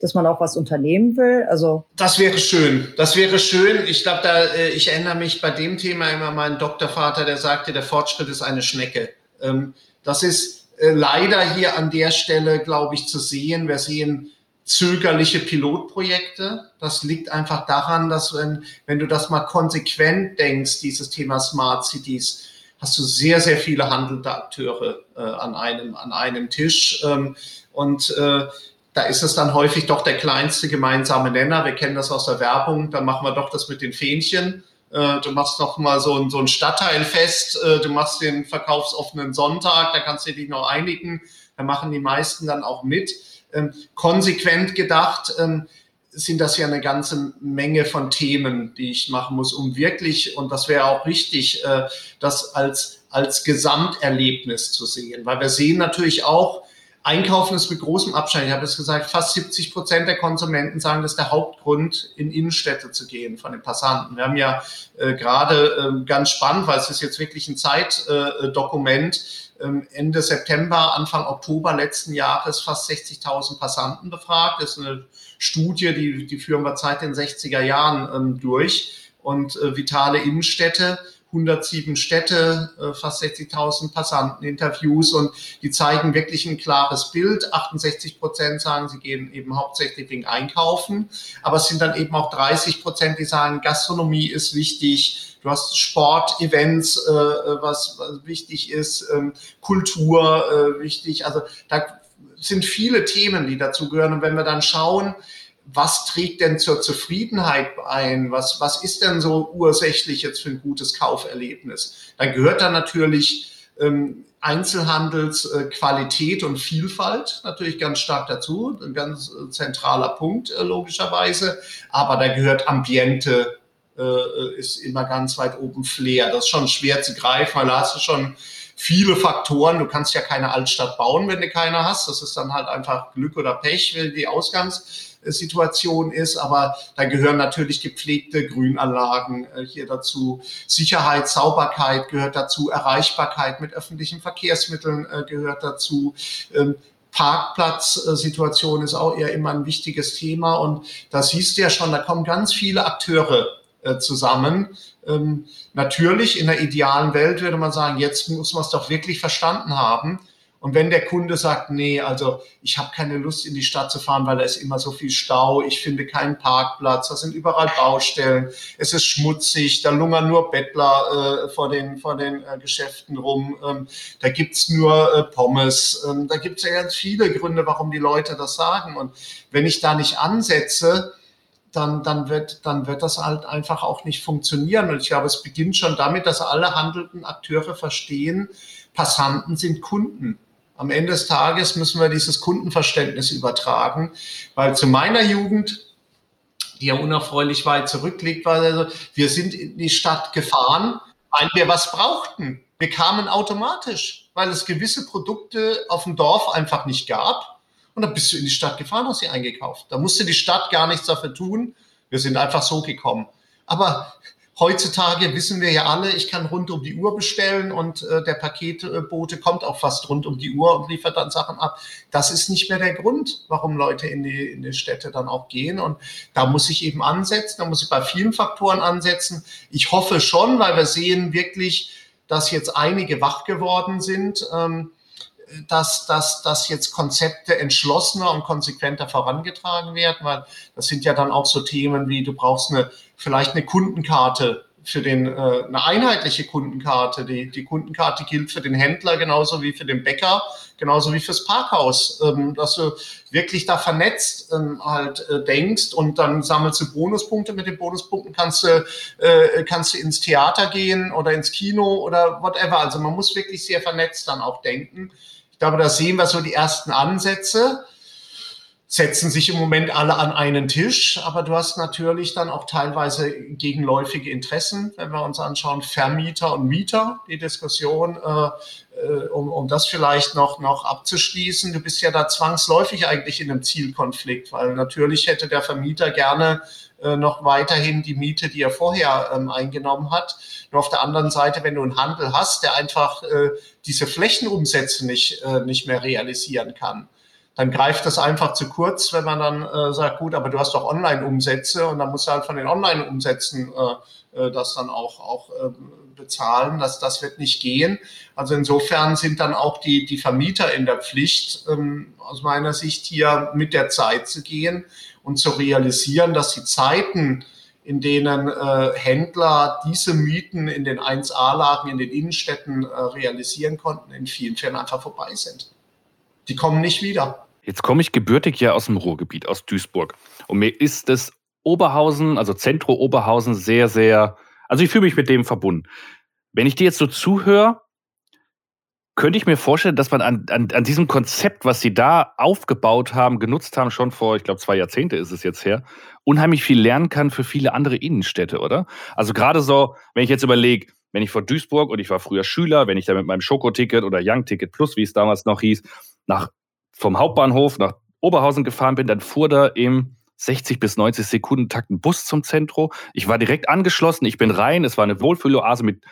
dass man auch was unternehmen will? Also das wäre schön. Das wäre schön. Ich glaube, da äh, ich erinnere mich bei dem Thema immer meinen Doktorvater, der sagte, der Fortschritt ist eine Schnecke. Ähm, das ist äh, leider hier an der Stelle, glaube ich, zu sehen. Wir sehen zögerliche Pilotprojekte. Das liegt einfach daran, dass wenn, wenn du das mal konsequent denkst, dieses Thema Smart Cities, hast du sehr, sehr viele handelnde Akteure äh, an, einem, an einem Tisch. Ähm, und äh, da ist es dann häufig doch der kleinste gemeinsame Nenner. Wir kennen das aus der Werbung. Dann machen wir doch das mit den Fähnchen. Äh, du machst noch mal so ein, so ein Stadtteilfest. Äh, du machst den verkaufsoffenen Sonntag. Da kannst du dich noch einigen. Da machen die meisten dann auch mit. Ähm, konsequent gedacht, ähm, sind das ja eine ganze Menge von Themen, die ich machen muss, um wirklich, und das wäre auch richtig, äh, das als, als Gesamterlebnis zu sehen. Weil wir sehen natürlich auch, Einkaufen ist mit großem Abstand. Ich habe es gesagt, fast 70 Prozent der Konsumenten sagen, das ist der Hauptgrund, in Innenstädte zu gehen von den Passanten. Wir haben ja äh, gerade äh, ganz spannend, weil es ist jetzt wirklich ein Zeitdokument, äh, Ende September, Anfang Oktober letzten Jahres fast 60.000 Passanten befragt. Das ist eine Studie, die, die führen wir seit den 60er Jahren ähm, durch. Und äh, vitale Innenstädte 107 Städte, äh, fast 60.000 Passanten, Interviews und die zeigen wirklich ein klares Bild. 68 Prozent sagen, sie gehen eben hauptsächlich wegen Einkaufen, aber es sind dann eben auch 30 Prozent, die sagen, Gastronomie ist wichtig, du hast Sport-Events, äh, was, was wichtig ist, ähm, Kultur äh, wichtig. Also da sind viele Themen, die dazu gehören. Und wenn wir dann schauen, was trägt denn zur Zufriedenheit ein? Was, was ist denn so ursächlich jetzt für ein gutes Kauferlebnis? Dann gehört da natürlich ähm, Einzelhandelsqualität und Vielfalt natürlich ganz stark dazu, ein ganz äh, zentraler Punkt äh, logischerweise, aber da gehört Ambiente, äh, ist immer ganz weit oben Flair. Das ist schon schwer zu greifen, weil da hast du schon viele Faktoren. Du kannst ja keine Altstadt bauen, wenn du keine hast. Das ist dann halt einfach Glück oder Pech, wenn die Ausgangssituation ist. Aber da gehören natürlich gepflegte Grünanlagen äh, hier dazu. Sicherheit, Sauberkeit gehört dazu. Erreichbarkeit mit öffentlichen Verkehrsmitteln äh, gehört dazu. Ähm, Parkplatzsituation ist auch eher immer ein wichtiges Thema. Und da siehst du ja schon, da kommen ganz viele Akteure äh, zusammen. Ähm, natürlich in der idealen Welt würde man sagen, jetzt muss man es doch wirklich verstanden haben. Und wenn der Kunde sagt, nee, also ich habe keine Lust in die Stadt zu fahren, weil da ist immer so viel Stau, ich finde keinen Parkplatz, da sind überall Baustellen, es ist schmutzig, da lungern nur Bettler äh, vor den, vor den äh, Geschäften rum, ähm, da gibt's nur äh, Pommes, ähm, da gibt's ja ganz viele Gründe, warum die Leute das sagen. Und wenn ich da nicht ansetze, dann, dann, wird, dann wird das halt einfach auch nicht funktionieren. Und ich glaube, es beginnt schon damit, dass alle handelnden Akteure verstehen, Passanten sind Kunden. Am Ende des Tages müssen wir dieses Kundenverständnis übertragen, weil zu meiner Jugend, die ja unerfreulich weit zurückliegt, war also, wir sind in die Stadt gefahren, weil wir was brauchten. Wir kamen automatisch, weil es gewisse Produkte auf dem Dorf einfach nicht gab und dann bist du in die Stadt gefahren, hast sie eingekauft. Da musste die Stadt gar nichts dafür tun. Wir sind einfach so gekommen. Aber heutzutage wissen wir ja alle, ich kann rund um die Uhr bestellen und äh, der Paketbote kommt auch fast rund um die Uhr und liefert dann Sachen ab. Das ist nicht mehr der Grund, warum Leute in die, in die Städte dann auch gehen. Und da muss ich eben ansetzen, da muss ich bei vielen Faktoren ansetzen. Ich hoffe schon, weil wir sehen wirklich, dass jetzt einige wach geworden sind. Ähm, dass, dass, dass jetzt Konzepte entschlossener und konsequenter vorangetragen werden, weil das sind ja dann auch so Themen wie, du brauchst eine, vielleicht eine Kundenkarte für den, äh, eine einheitliche Kundenkarte. Die, die Kundenkarte gilt für den Händler genauso wie für den Bäcker, genauso wie fürs Parkhaus, ähm, dass du wirklich da vernetzt ähm, halt äh, denkst und dann sammelst du Bonuspunkte. Mit den Bonuspunkten kannst du, äh, kannst du ins Theater gehen oder ins Kino oder whatever. Also man muss wirklich sehr vernetzt dann auch denken. Ich glaube, da sehen wir so die ersten Ansätze, setzen sich im Moment alle an einen Tisch, aber du hast natürlich dann auch teilweise gegenläufige Interessen, wenn wir uns anschauen, Vermieter und Mieter, die Diskussion, äh, äh, um, um das vielleicht noch, noch abzuschließen. Du bist ja da zwangsläufig eigentlich in einem Zielkonflikt, weil natürlich hätte der Vermieter gerne äh, noch weiterhin die Miete, die er vorher ähm, eingenommen hat. Nur auf der anderen Seite, wenn du einen Handel hast, der einfach äh, diese Flächenumsätze nicht, äh, nicht mehr realisieren kann, dann greift das einfach zu kurz, wenn man dann äh, sagt, gut, aber du hast doch Online-Umsätze und dann musst du halt von den Online-Umsätzen äh, äh, das dann auch, auch äh, bezahlen. Das, das wird nicht gehen. Also insofern sind dann auch die, die Vermieter in der Pflicht, ähm, aus meiner Sicht hier mit der Zeit zu gehen und zu realisieren, dass die Zeiten, in denen äh, Händler diese Mieten in den 1A-Lagen, in den Innenstädten äh, realisieren konnten, in vielen Fällen einfach vorbei sind. Die kommen nicht wieder. Jetzt komme ich gebürtig ja aus dem Ruhrgebiet, aus Duisburg. Und mir ist das Oberhausen, also Zentro Oberhausen, sehr, sehr, also ich fühle mich mit dem verbunden. Wenn ich dir jetzt so zuhöre, könnte ich mir vorstellen, dass man an, an, an diesem Konzept, was sie da aufgebaut haben, genutzt haben, schon vor, ich glaube, zwei Jahrzehnte ist es jetzt her, unheimlich viel lernen kann für viele andere Innenstädte, oder? Also gerade so, wenn ich jetzt überlege, wenn ich vor Duisburg und ich war früher Schüler, wenn ich da mit meinem Schokoticket oder Young Ticket Plus, wie es damals noch hieß, nach, vom Hauptbahnhof nach Oberhausen gefahren bin, dann fuhr da im 60 bis 90 Sekunden Takt ein Bus zum Zentrum. Ich war direkt angeschlossen, ich bin rein, es war eine Wohlfühloase mit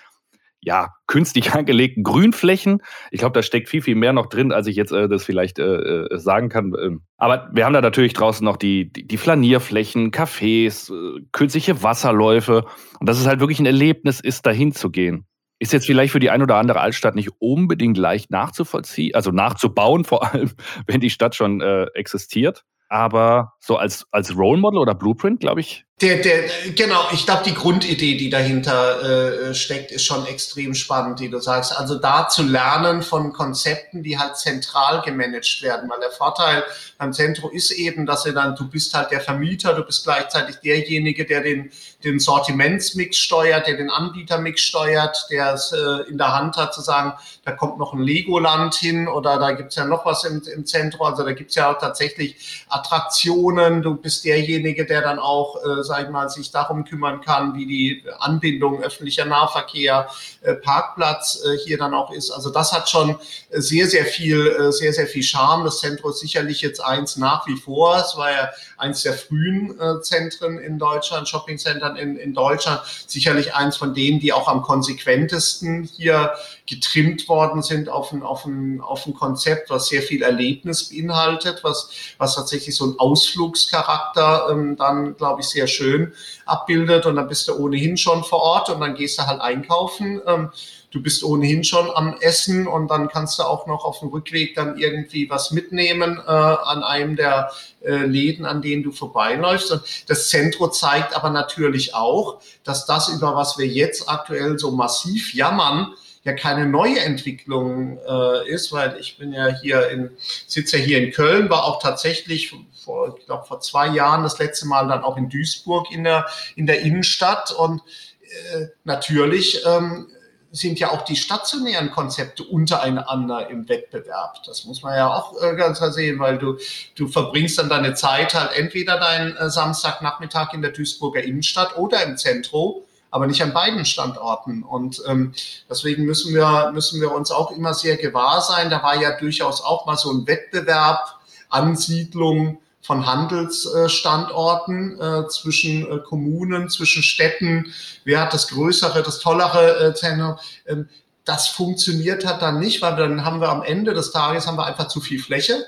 ja, künstlich [LAUGHS] angelegten Grünflächen. Ich glaube, da steckt viel, viel mehr noch drin, als ich jetzt äh, das vielleicht äh, äh, sagen kann. Ähm, aber wir haben da natürlich draußen noch die, die, Flanierflächen, Cafés, äh, künstliche Wasserläufe. Und das ist halt wirklich ein Erlebnis, ist dahin zu gehen. Ist jetzt vielleicht für die ein oder andere Altstadt nicht unbedingt leicht nachzuvollziehen, also nachzubauen, [LAUGHS] vor allem, wenn die Stadt schon äh, existiert. Aber so als, als Role Model oder Blueprint, glaube ich, Der, der, genau, ich glaube, die Grundidee, die dahinter äh, steckt, ist schon extrem spannend, die du sagst. Also da zu lernen von Konzepten, die halt zentral gemanagt werden. Weil der Vorteil beim Zentrum ist eben, dass du dann, du bist halt der Vermieter, du bist gleichzeitig derjenige, der den, den Sortimentsmix steuert, der den Anbietermix steuert, der es äh, in der Hand hat zu sagen, da kommt noch ein Legoland hin oder da gibt's ja noch was im, im Zentrum. Also da gibt's ja auch tatsächlich Attraktionen. Du bist derjenige, der dann auch äh, sag ich mal, sich darum kümmern kann, wie die Anbindung öffentlicher Nahverkehr, äh, Parkplatz äh, hier dann auch ist. Also das hat schon sehr, sehr viel, äh, sehr, sehr viel Charme. Das Zentrum ist sicherlich jetzt eins nach wie vor. Es war ja eins der frühen äh, Zentren in Deutschland, Shoppingcentern in, in Deutschland. Sicherlich eins von denen, die auch am konsequentesten hier getrimmt worden sind auf ein, auf ein, auf ein Konzept, was sehr viel Erlebnis beinhaltet, was, was tatsächlich so ein Ausflugscharakter ähm, dann, glaube ich, sehr schön abbildet. Und dann bist du ohnehin schon vor Ort und dann gehst du halt einkaufen. Ähm, du bist ohnehin schon am Essen und dann kannst du auch noch auf dem Rückweg dann irgendwie was mitnehmen äh, an einem der äh, Läden, an denen du vorbeiläufst. Und das Zentrum zeigt aber natürlich auch, dass das, über was wir jetzt aktuell so massiv jammern, ja keine neue Entwicklung äh, ist, weil ich bin ja hier in, sitze ja hier in Köln, war auch tatsächlich vor, ich glaube, vor zwei Jahren das letzte Mal dann auch in Duisburg in der, in der Innenstadt und äh, natürlich ähm, sind ja auch die stationären Konzepte untereinander im Wettbewerb. Das muss man ja auch äh, ganz klar sehen, weil du, du verbringst dann deine Zeit halt entweder deinen äh, Samstagnachmittag in der Duisburger Innenstadt oder im Zentrum aber nicht an beiden Standorten. Und ähm, deswegen müssen wir, müssen wir uns auch immer sehr gewahr sein. Da war ja durchaus auch mal so ein Wettbewerb, Ansiedlung von Handelsstandorten äh, zwischen äh, Kommunen, zwischen Städten. Wer hat das größere, das tollere äh, Zentrum? Ähm, das funktioniert hat dann nicht, weil dann haben wir am Ende des Tages haben wir einfach zu viel Fläche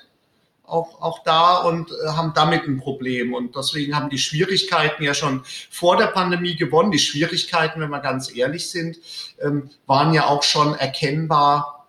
auch, auch da und äh, haben damit ein Problem. Und deswegen haben die Schwierigkeiten ja schon vor der Pandemie gewonnen. Die Schwierigkeiten, wenn wir ganz ehrlich sind, ähm, waren ja auch schon erkennbar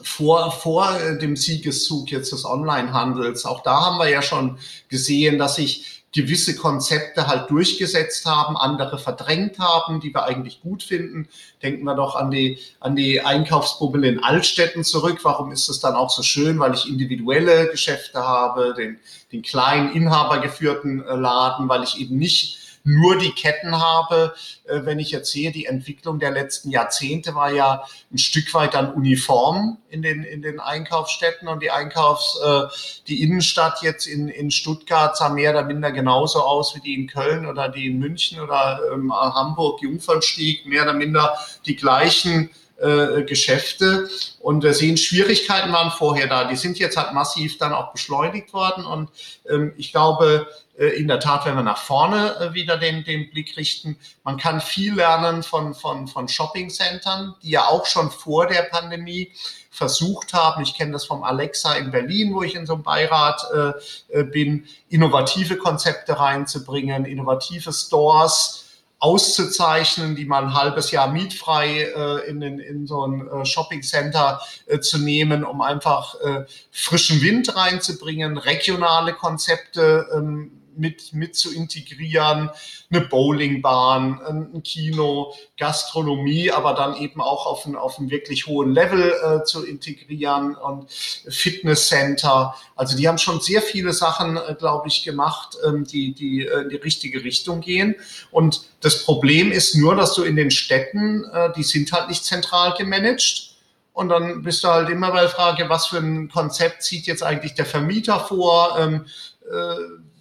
vor, vor äh, dem Siegeszug jetzt des Onlinehandels. Auch da haben wir ja schon gesehen, dass sich gewisse Konzepte halt durchgesetzt haben, andere verdrängt haben, die wir eigentlich gut finden. Denken wir doch an die, an die Einkaufsbubbel in Altstädten zurück. Warum ist es dann auch so schön? Weil ich individuelle Geschäfte habe, den, den kleinen inhabergeführten äh, Laden, weil ich eben nicht nur die Ketten habe. Äh, wenn ich jetzt sehe, die Entwicklung der letzten Jahrzehnte war ja ein Stück weit dann uniform in den, in den Einkaufsstätten und die Einkaufs, äh, die Innenstadt jetzt in, in Stuttgart sah mehr oder minder genauso aus wie die in Köln oder die in München oder ähm, Hamburg, Jungfernstieg, mehr oder minder die gleichen äh, Geschäfte. Und wir sehen, Schwierigkeiten waren vorher da. Die sind jetzt halt massiv dann auch beschleunigt worden. Und ähm, ich glaube, in der Tat, wenn wir nach vorne äh, wieder den, den Blick richten, man kann viel lernen von, von, von Shopping-Centern, die ja auch schon vor der Pandemie versucht haben, ich kenne das vom Alexa in Berlin, wo ich in so einem Beirat äh, äh bin, innovative Konzepte reinzubringen, innovative Stores, auszuzeichnen, die mal ein halbes Jahr mietfrei äh, in, in, in so ein äh, Shopping Center äh, zu nehmen, um einfach äh, frischen Wind reinzubringen, regionale Konzepte ähm, mit, mit zu integrieren, eine Bowlingbahn, ein Kino, Gastronomie, aber dann eben auch auf, ein, auf einem wirklich hohen Level äh, zu integrieren und Fitnesscenter. Also die haben schon sehr viele Sachen, äh, glaube ich, gemacht, ähm, die, die äh, in die richtige Richtung gehen. Und das Problem ist nur, dass du in den Städten, äh, die sind halt nicht zentral gemanagt. Und dann bist du halt immer bei der Frage, was für ein Konzept zieht jetzt eigentlich der Vermieter vor? Ähm, äh,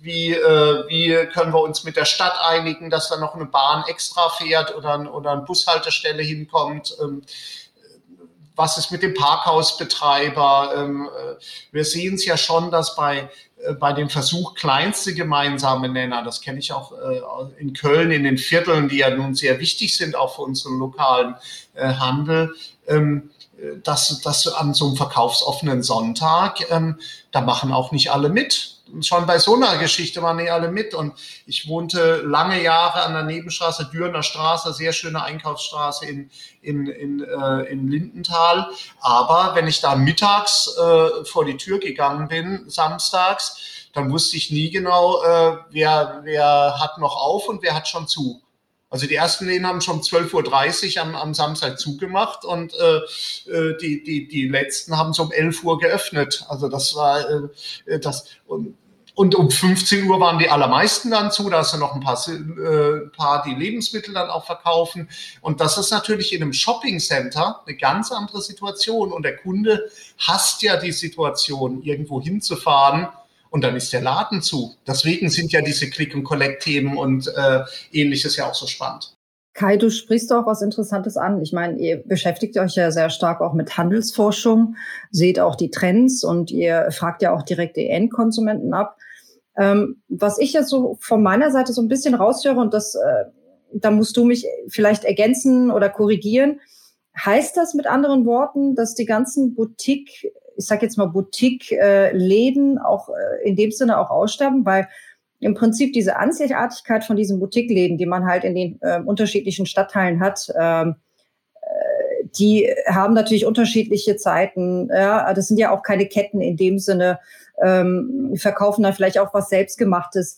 wie, äh, wie können wir uns mit der Stadt einigen, dass da noch eine Bahn extra fährt oder, oder eine Bushaltestelle hinkommt. Ähm, was ist mit dem Parkhausbetreiber? Ähm, äh, wir sehen es ja schon, dass bei, äh, bei dem Versuch kleinste gemeinsame Nenner, das kenne ich auch äh, in Köln, in den Vierteln, die ja nun sehr wichtig sind, auch für unseren lokalen äh, Handel, ähm, dass, dass an so einem verkaufsoffenen Sonntag, ähm, da machen auch nicht alle mit schon bei so einer Geschichte waren die alle mit. Und ich wohnte lange Jahre an der Nebenstraße, Dürener Straße, sehr schöne Einkaufsstraße in, in, in, äh, in Lindenthal. Aber wenn ich da mittags äh, vor die Tür gegangen bin, samstags, dann wusste ich nie genau, äh, wer, wer hat noch auf und wer hat schon zu. Also die ersten Läden haben schon 12.30 Uhr am, am Samstag zugemacht und äh, äh, die, die, die letzten haben so um 11 Uhr geöffnet. Also das war äh, äh das und, und um 15 Uhr waren die allermeisten dann zu, da hast du noch ein paar, äh, paar, die Lebensmittel dann auch verkaufen. Und das ist natürlich in einem Shopping-Center eine ganz andere Situation. Und der Kunde hasst ja die Situation, irgendwo hinzufahren und dann ist der Laden zu. Deswegen sind ja diese Click-and-Collect-Themen und äh, ähnliches ja auch so spannend. Kai, du sprichst auch was Interessantes an. Ich meine, ihr beschäftigt euch ja sehr stark auch mit Handelsforschung, seht auch die Trends und ihr fragt ja auch direkt die Endkonsumenten ab. Ähm, was ich jetzt so von meiner Seite so ein bisschen raushöre und das, äh, da musst du mich vielleicht ergänzen oder korrigieren. Heißt das mit anderen Worten, dass die ganzen Boutique ich sage jetzt mal, Boutique-Läden auch äh, in dem Sinne auch aussterben, weil im Prinzip diese Einzigartigkeit von diesen Boutique-Läden, die man halt in den äh, unterschiedlichen Stadtteilen hat, ähm, äh, die haben natürlich unterschiedliche Zeiten. Ja, das sind ja auch keine Ketten in dem Sinne, ähm, verkaufen da vielleicht auch was Selbstgemachtes.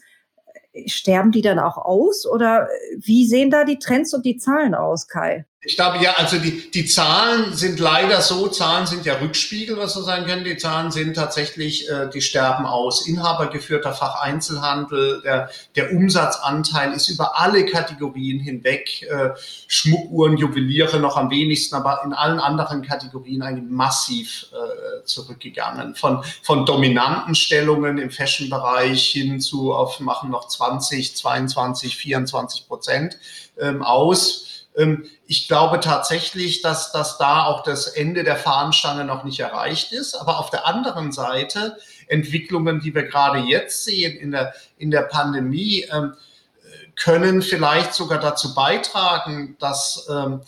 Sterben die dann auch aus oder wie sehen da die Trends und die Zahlen aus, Kai? Ich glaube, ja, also die, die Zahlen sind leider so, Zahlen sind ja Rückspiegel, was so sein können. Die Zahlen sind tatsächlich, äh, die sterben aus. Inhabergeführter Facheinzelhandel, der, der Umsatzanteil ist über alle Kategorien hinweg. Äh, Schmuckuhren, Juweliere noch am wenigsten, aber in allen anderen Kategorien eigentlich massiv äh, zurückgegangen. Von, von dominanten Stellungen im Fashion-Bereich hin zu auf machen noch 20, 22, 24 Prozent ähm, aus ich glaube tatsächlich, dass, dass da auch das Ende der Fahnenstange noch nicht erreicht ist. Aber auf der anderen Seite Entwicklungen, die wir gerade jetzt sehen in der, in der Pandemie, ähm, können vielleicht sogar dazu beitragen, dass, ähm,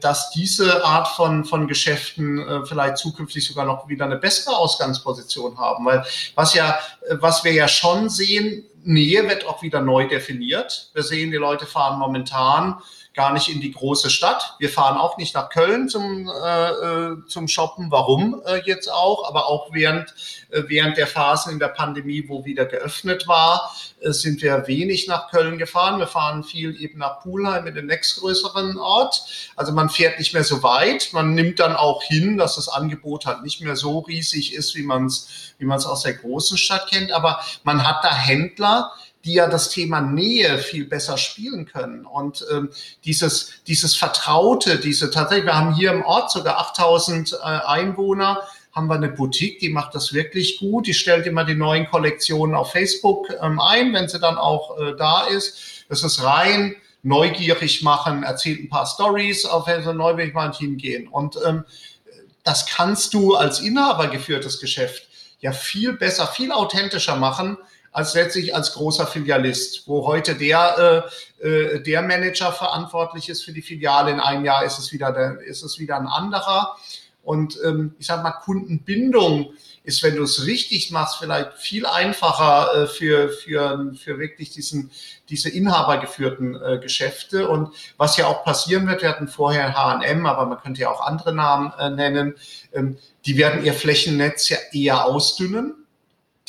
dass diese Art von, von Geschäften äh, vielleicht zukünftig sogar noch wieder eine bessere Ausgangsposition haben. Weil was ja, was wir ja schon sehen, Nähe wird auch wieder neu definiert. Wir sehen, die Leute fahren momentan gar nicht in die große Stadt. Wir fahren auch nicht nach Köln zum, äh, äh, zum Shoppen. Warum äh, jetzt auch? Aber auch während, äh, während der Phasen in der Pandemie, wo wieder geöffnet war, äh, sind wir wenig nach Köln gefahren. Wir fahren viel eben nach Pulheim in den nächstgrößeren Ort. Also man fährt nicht mehr so weit. Man nimmt dann auch hin, dass das Angebot halt nicht mehr so riesig ist, wie man es wie man es aus der großen Stadt kennt. Aber man hat da Händler, die ja das Thema Nähe viel besser spielen können. Und ähm, dieses, dieses Vertraute, diese tatsächlich, wir haben hier im Ort sogar 8000 äh, Einwohner, haben wir eine Boutique, die macht das wirklich gut. Die stellt immer die neuen Kollektionen auf Facebook ähm, ein, wenn sie dann auch äh, da ist. Das ist rein neugierig machen, erzählt ein paar Stories, auf welche neugierig mal hingehen. Und ähm, das kannst du als Inhaber geführtes Geschäft ja viel besser, viel authentischer machen, als letztlich als großer Filialist, wo heute der, äh, äh, der Manager verantwortlich ist für die Filiale. In einem Jahr ist es wieder, der, ist es wieder ein anderer. Und ähm, ich sage mal, Kundenbindung ist, wenn du es richtig machst, vielleicht viel einfacher äh, für, für, für wirklich diesen, diese inhabergeführten äh, Geschäfte. Und was ja auch passieren wird, wir hatten vorher H&M, aber man könnte ja auch andere Namen äh, nennen, ähm, die werden ihr Flächennetz ja eher ausdünnen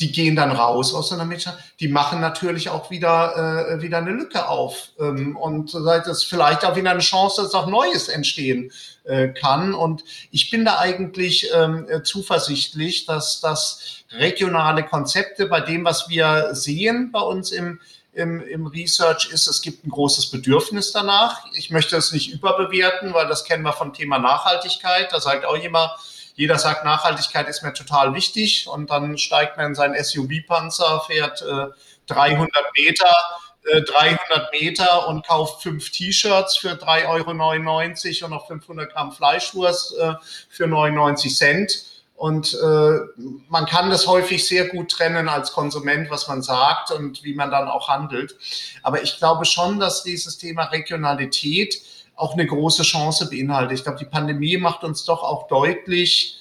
die gehen dann raus aus einer Mitgliedschaft, die machen natürlich auch wieder, äh, wieder eine Lücke auf. Ähm, und das ist vielleicht auch wieder eine Chance, dass auch Neues entstehen äh, kann. Und ich bin da eigentlich ähm, äh, zuversichtlich, dass das regionale Konzepte bei dem, was wir sehen bei uns im, im, im Research ist, es gibt ein großes Bedürfnis danach. Ich möchte es nicht überbewerten, weil das kennen wir vom Thema Nachhaltigkeit. Da sagt auch jemand, jeder sagt, Nachhaltigkeit ist mir total wichtig und dann steigt man in seinen SUV-Panzer, fährt äh, 300 Meter, äh, 300 Meter und kauft fünf T-Shirts für 3,99 Euro und noch 500 Gramm Fleischwurst äh, für 99 Cent. Und äh, man kann das häufig sehr gut trennen als Konsument, was man sagt und wie man dann auch handelt. Aber ich glaube schon, dass dieses Thema Regionalität auch eine große Chance beinhaltet. Ich glaube, die Pandemie macht uns doch auch deutlich,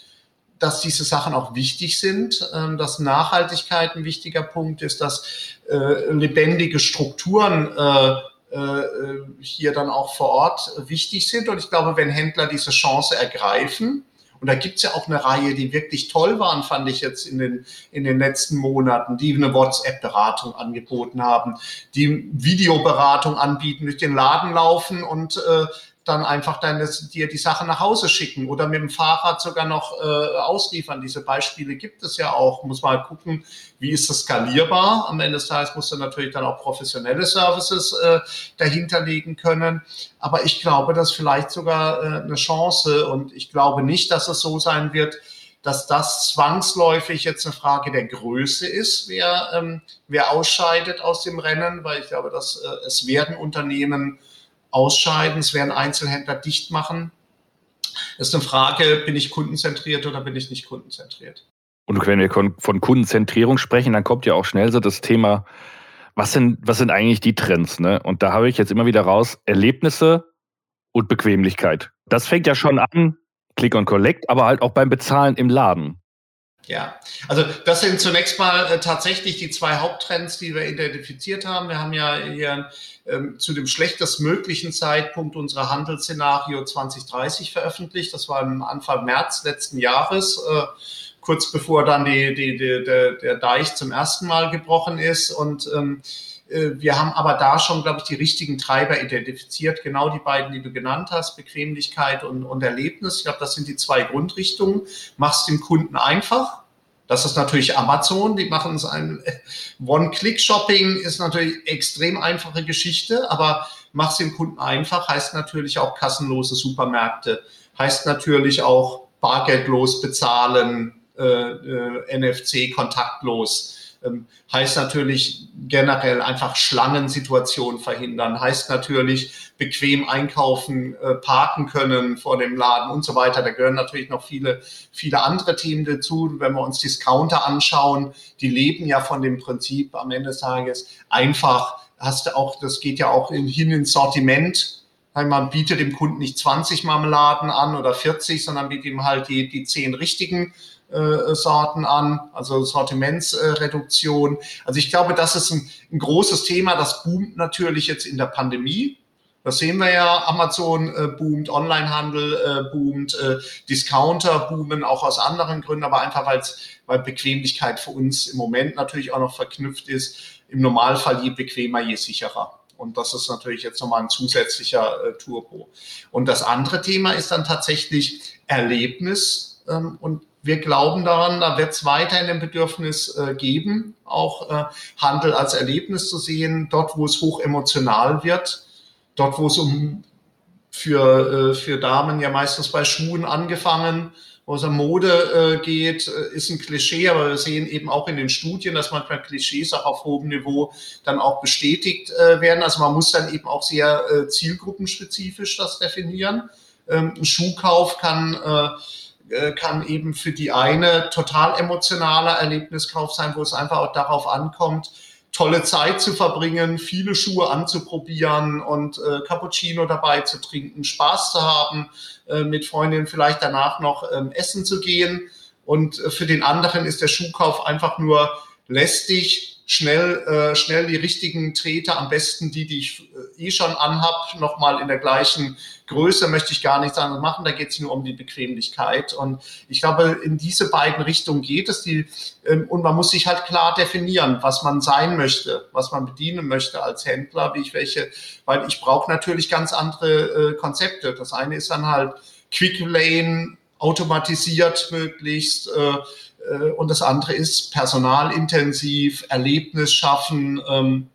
dass diese Sachen auch wichtig sind, ähm, dass Nachhaltigkeit ein wichtiger Punkt ist, dass äh, lebendige Strukturen äh, äh, hier dann auch vor Ort wichtig sind. Und ich glaube, wenn Händler diese Chance ergreifen, und da gibt's ja auch eine Reihe, die wirklich toll waren, fand ich jetzt in den, in den letzten Monaten, die eine WhatsApp-Beratung angeboten haben, die Videoberatung anbieten, durch den Laden laufen und äh, dann einfach deine, dir die Sache nach Hause schicken oder mit dem Fahrrad sogar noch äh, ausliefern. Diese Beispiele gibt es ja auch. Muss mal gucken, wie ist das skalierbar. Am Ende des Tages musst du natürlich dann auch professionelle Services äh, dahinterlegen können. Aber ich glaube, das ist vielleicht sogar äh, eine Chance und ich glaube nicht, dass es so sein wird, dass das zwangsläufig jetzt eine Frage der Größe ist, wer, ähm, wer ausscheidet aus dem Rennen, weil ich glaube, dass äh, es werden Unternehmen ausscheiden, es werden Einzelhändler dicht machen. Das ist eine Frage, bin ich kundenzentriert oder bin ich nicht kundenzentriert? Und wenn wir von Kundenzentrierung sprechen, dann kommt ja auch schnell so das Thema, was sind, was sind eigentlich die Trends? Ne? Und da habe ich jetzt immer wieder raus, Erlebnisse und Bequemlichkeit. Das fängt ja schon an, Click und Collect, aber halt auch beim Bezahlen im Laden. Ja, also das sind zunächst mal äh, tatsächlich die zwei Haupttrends, die wir identifiziert haben. Wir haben ja hier ähm, zu dem schlechtestmöglichen Zeitpunkt unser Handelsszenario 2030 veröffentlicht. Das war im Anfang März letzten Jahres, äh, kurz bevor dann die, die, die, der, der Deich zum ersten Mal gebrochen ist. Und ähm, äh, wir haben aber da schon, glaube ich, die richtigen Treiber identifiziert. Genau die beiden, die du genannt hast, Bequemlichkeit und, und Erlebnis. Ich glaube, das sind die zwei Grundrichtungen. Machst dem Kunden einfach. Das ist natürlich Amazon, die machen es ein One-Click-Shopping ist natürlich extrem einfache Geschichte, aber mach's dem Kunden einfach heißt natürlich auch kassenlose Supermärkte, heißt natürlich auch bargeldlos bezahlen, äh, äh, NFC kontaktlos heißt natürlich generell einfach Schlangensituationen verhindern, heißt natürlich bequem einkaufen, äh, parken können vor dem Laden und so weiter. Da gehören natürlich noch viele, viele andere Themen dazu. Wenn wir uns Discounter anschauen, die leben ja von dem Prinzip am Ende des Tages einfach, hast du auch, das geht ja auch in, hin ins Sortiment. Man bietet dem Kunden nicht 20 Marmeladen an oder 40, sondern bietet ihm halt die, die 10 richtigen äh, Sorten an, also Sortimentsreduktion. also ich glaube, das ist ein, ein großes Thema. Das boomt natürlich jetzt in der Pandemie. Das sehen wir ja, Amazon äh, boomt, Onlinehandel äh, boomt, äh, Discounter boomen auch aus anderen Gründen, aber einfach weil Bequemlichkeit für uns im Moment natürlich auch noch verknüpft ist. Im Normalfall je bequemer, je sicherer. Und das ist natürlich jetzt nochmal ein zusätzlicher äh, Turbo. Und das andere Thema ist dann tatsächlich Erlebnis ähm, und wir glauben daran, da wird es weiterhin ein Bedürfnis äh, geben, auch äh, Handel als Erlebnis zu sehen, dort, wo es hoch emotional wird, dort, wo es um für, äh, für Damen ja meistens bei Schuhen angefangen, wo es um Mode äh, geht, äh, ist ein Klischee, aber wir sehen eben auch in den Studien, dass manchmal Klischees auch auf hohem Niveau dann auch bestätigt äh, werden. Also man muss dann eben auch sehr zielgruppenspezifisch das definieren. Ähm, ein Schuhkauf kann äh, kann eben für die eine total emotionaler Erlebniskauf sein, wo es einfach auch darauf ankommt, tolle Zeit zu verbringen, viele Schuhe anzuprobieren und äh, Cappuccino dabei zu trinken, Spaß zu haben, äh, mit Freundinnen vielleicht danach noch ähm, essen zu gehen. Und äh, für den anderen ist der Schuhkauf einfach nur lästig, schnell, äh, schnell die richtigen Treter, am besten die, die ich äh, eh schon anhab, nochmal in der gleichen Größe, möchte ich gar nichts anderes machen. Da geht es nur um die Bequemlichkeit. Und ich glaube, in diese beiden Richtungen geht es. Die, ähm, und man muss sich halt klar definieren, was man sein möchte, was man bedienen möchte als Händler, wie ich welche, weil ich brauche natürlich ganz andere äh, Konzepte. Das eine ist dann halt Quick Lane, automatisiert möglichst. Äh, äh, und das andere ist personalintensiv, Erlebnis schaffen. Ähm,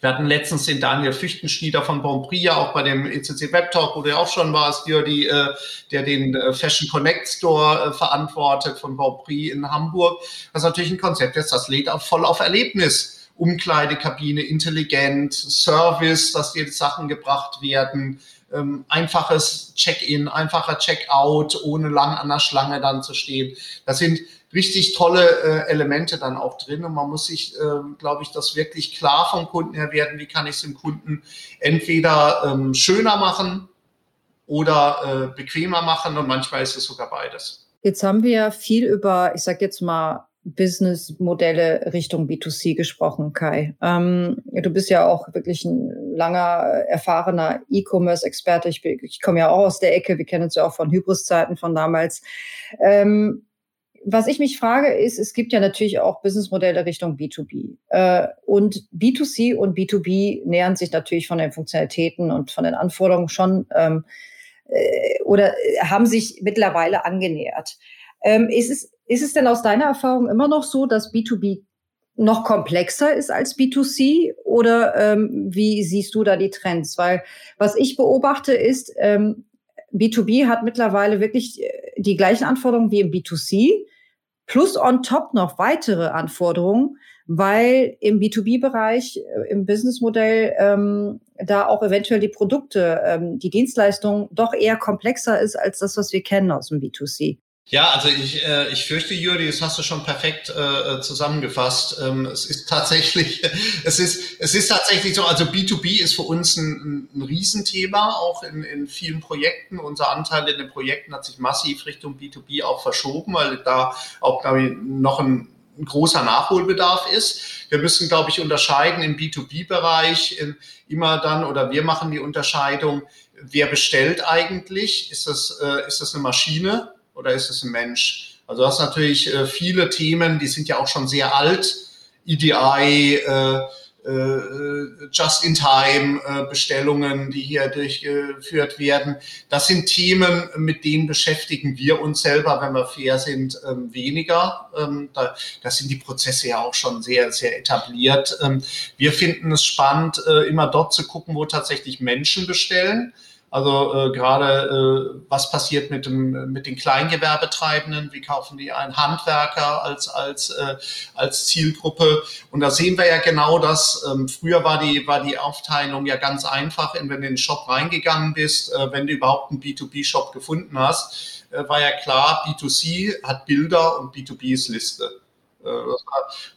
wir hatten letztens den Daniel Füchtenschnieder von Bonprix, auch bei dem ECC Web Talk, wo du ja auch schon warst, der, die, äh, der den Fashion Connect Store verantwortet von Bonprix in Hamburg. Das ist natürlich ein Konzept jetzt, das lädt auch voll auf Erlebnis. Umkleidekabine, intelligent, Service, dass dir Sachen gebracht werden, ähm, einfaches Check-in, einfacher Check-out, ohne lang an der Schlange dann zu stehen. Das sind richtig tolle äh, Elemente dann auch drin und man muss sich, äh, glaube ich, das wirklich klar vom Kunden her werden, wie kann ich es dem Kunden entweder ähm, schöner machen oder äh, bequemer machen und manchmal ist es sogar beides. Jetzt haben wir ja viel über, ich sag jetzt mal, Businessmodelle Richtung B2C gesprochen, Kai. Ähm, du bist ja auch wirklich ein langer, erfahrener E-Commerce-Experte. Ich, ich komme ja auch aus der Ecke. Wir kennen uns ja auch von Hybris-Zeiten von damals. Ähm, was ich mich frage, ist, es gibt ja natürlich auch Businessmodelle Richtung B2B. Äh, und B2C und B2B nähern sich natürlich von den Funktionalitäten und von den Anforderungen schon ähm, äh, oder haben sich mittlerweile angenähert. Ähm, ist, es, ist es denn aus deiner Erfahrung immer noch so, dass B2B noch komplexer ist als B2C oder ähm, wie siehst du da die Trends? Weil was ich beobachte ist, ähm, B2B hat mittlerweile wirklich äh, die gleichen Anforderungen wie im B2C, plus on top noch weitere Anforderungen, weil im B2B-Bereich, äh, im Businessmodell, ähm, da auch eventuell die Produkte, ähm, die Dienstleistung doch eher komplexer ist als das, was wir kennen aus dem B2C. Ja, also ich, äh, ich fürchte, Jürgen, das hast du schon perfekt äh, zusammengefasst. Ähm, es ist tatsächlich, [LAUGHS] es ist, es ist tatsächlich so, also B2B ist für uns ein, ein Riesenthema, auch in, in vielen Projekten. Unser Anteil in den Projekten hat sich massiv Richtung B2B auch verschoben, weil da auch, glaube ich, noch ein, ein großer Nachholbedarf ist. Wir müssen, glaube ich, unterscheiden im B2B-Bereich immer dann, oder wir machen die Unterscheidung, wer bestellt eigentlich? Ist das, äh, ist das eine Maschine? Oder ist es ein Mensch? Also du hast natürlich äh, viele Themen, die sind ja auch schon sehr alt. EDI, äh, äh, Just-in-Time-Bestellungen, die hier durchgeführt werden. Das sind Themen, mit denen beschäftigen wir uns selber, wenn wir fair sind, ähm, weniger. Ähm, da, das sind die Prozesse ja auch schon sehr, sehr etabliert. Ähm, wir finden es spannend, äh, immer dort zu gucken, wo tatsächlich Menschen bestellen also äh, gerade, äh, was passiert mit, dem, mit den Kleingewerbetreibenden? Wie kaufen die einen Handwerker als, als, äh, als Zielgruppe? Und da sehen wir ja genau das. Ähm, früher war die, war die Aufteilung ja ganz einfach. Wenn du in den Shop reingegangen bist, äh, wenn du überhaupt einen B2B-Shop gefunden hast, äh, war ja klar, B2C hat Bilder und B2B ist Liste. Äh,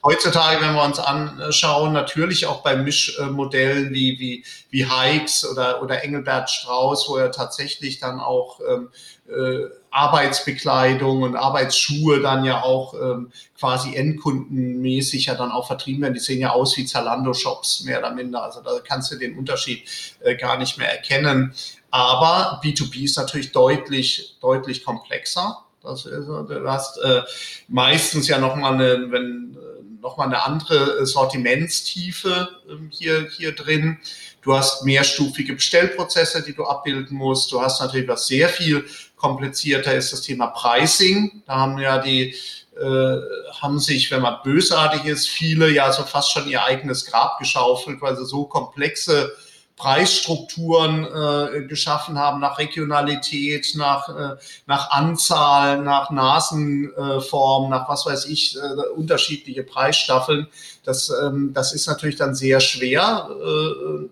heutzutage, wenn wir uns anschauen, natürlich auch bei Mischmodellen wie, wie, wie Hikes oder, oder Engelbert Strauß, wo er tatsächlich dann auch ähm, äh, Arbeitsbekleidung und Arbeitsschuhe dann ja auch ähm, quasi endkundenmäßig ja dann auch vertrieben werden. Die sehen ja aus wie Zalando-Shops, mehr oder minder. Also da kannst du den Unterschied äh, gar nicht mehr erkennen. Aber B2B ist natürlich deutlich, deutlich komplexer. Das ist, du hast äh, meistens ja nochmal eine, wenn, äh, noch mal eine andere Sortimentstiefe äh, hier, hier drin. Du hast mehrstufige Bestellprozesse, die du abbilden musst. Du hast natürlich, was sehr viel komplizierter ist, das Thema Pricing. Da haben ja die, äh, haben sich, wenn man bösartig ist, viele ja so fast schon ihr eigenes Grab geschaufelt, weil sie so komplexe Preisstrukturen äh, geschaffen haben nach Regionalität, nach, äh, nach Anzahl, nach Nasenform, äh, nach was weiß ich, äh, unterschiedliche Preisstaffeln. Das, ähm, das ist natürlich dann sehr schwer. Äh,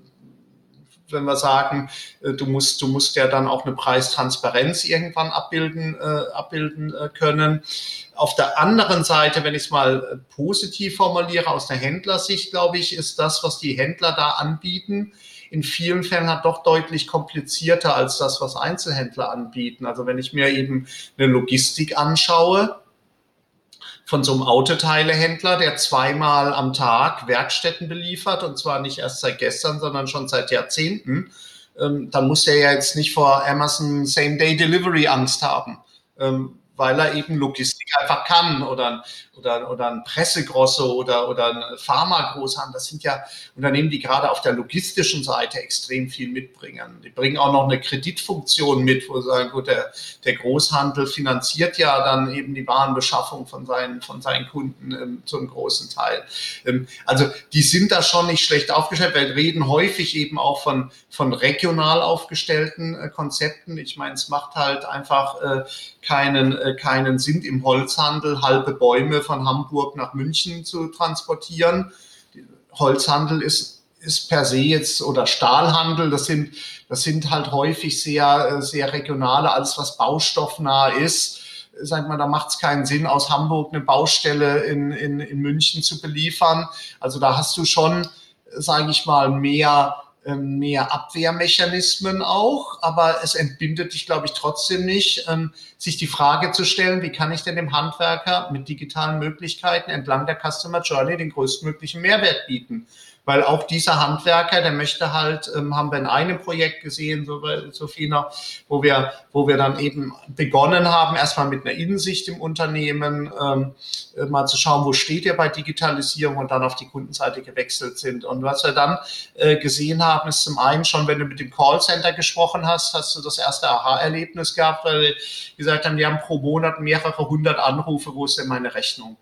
wenn wir sagen, äh, du musst, du musst ja dann auch eine Preistransparenz irgendwann abbilden, äh, abbilden äh, können. Auf der anderen Seite, wenn ich es mal positiv formuliere, aus der Händlersicht, glaube ich, ist das, was die Händler da anbieten, in vielen Fällen hat doch deutlich komplizierter als das, was Einzelhändler anbieten. Also wenn ich mir eben eine Logistik anschaue, von so einem Autoteilehändler, der zweimal am Tag Werkstätten beliefert und zwar nicht erst seit gestern, sondern schon seit Jahrzehnten, ähm, dann muss der ja jetzt nicht vor Amazon Same-Day-Delivery Angst haben. Ähm, weil er eben Logistik einfach kann oder, oder, oder ein Pressegrosso oder, oder ein Pharmagroßhandel. Das sind ja Unternehmen, die gerade auf der logistischen Seite extrem viel mitbringen. Die bringen auch noch eine Kreditfunktion mit, wo sie sagen, gut, der, der Großhandel finanziert ja dann eben die Warenbeschaffung von seinen, von seinen Kunden ähm, zum großen Teil. Ähm, also die sind da schon nicht schlecht aufgestellt. Wir reden häufig eben auch von, von regional aufgestellten äh, Konzepten. Ich meine, es macht halt einfach äh, keinen äh, keinen Sinn im Holzhandel, halbe Bäume von Hamburg nach München zu transportieren. Holzhandel ist, ist per se jetzt oder Stahlhandel, das sind, das sind halt häufig sehr, äh, sehr regionale, alles was baustoffnah ist. Sag mal, da macht es keinen Sinn, aus Hamburg eine Baustelle in, in, in München zu beliefern. Also da hast du schon, sage ich mal, mehr mehr Abwehrmechanismen auch, aber es entbindet dich, glaube ich, trotzdem nicht, ähm, sich die Frage zu stellen, wie kann ich denn dem Handwerker mit digitalen Möglichkeiten entlang der Customer Journey den größtmöglichen Mehrwert bieten weil auch dieser Handwerker, der möchte halt, ähm, haben wir in einem Projekt gesehen, so, Sofina, wo wir, wo wir dann eben begonnen haben, erstmal mit einer Innensicht im Unternehmen, ähm, äh, mal zu schauen, wo steht ihr bei Digitalisierung und dann auf die Kundenseite gewechselt sind. Und was wir dann äh, gesehen haben, ist zum einen schon, wenn du mit dem Callcenter gesprochen hast, hast du das erste Aha-Erlebnis gehabt, weil wir gesagt haben, die haben pro Monat mehrere hundert Anrufe, wo ist denn meine Rechnung?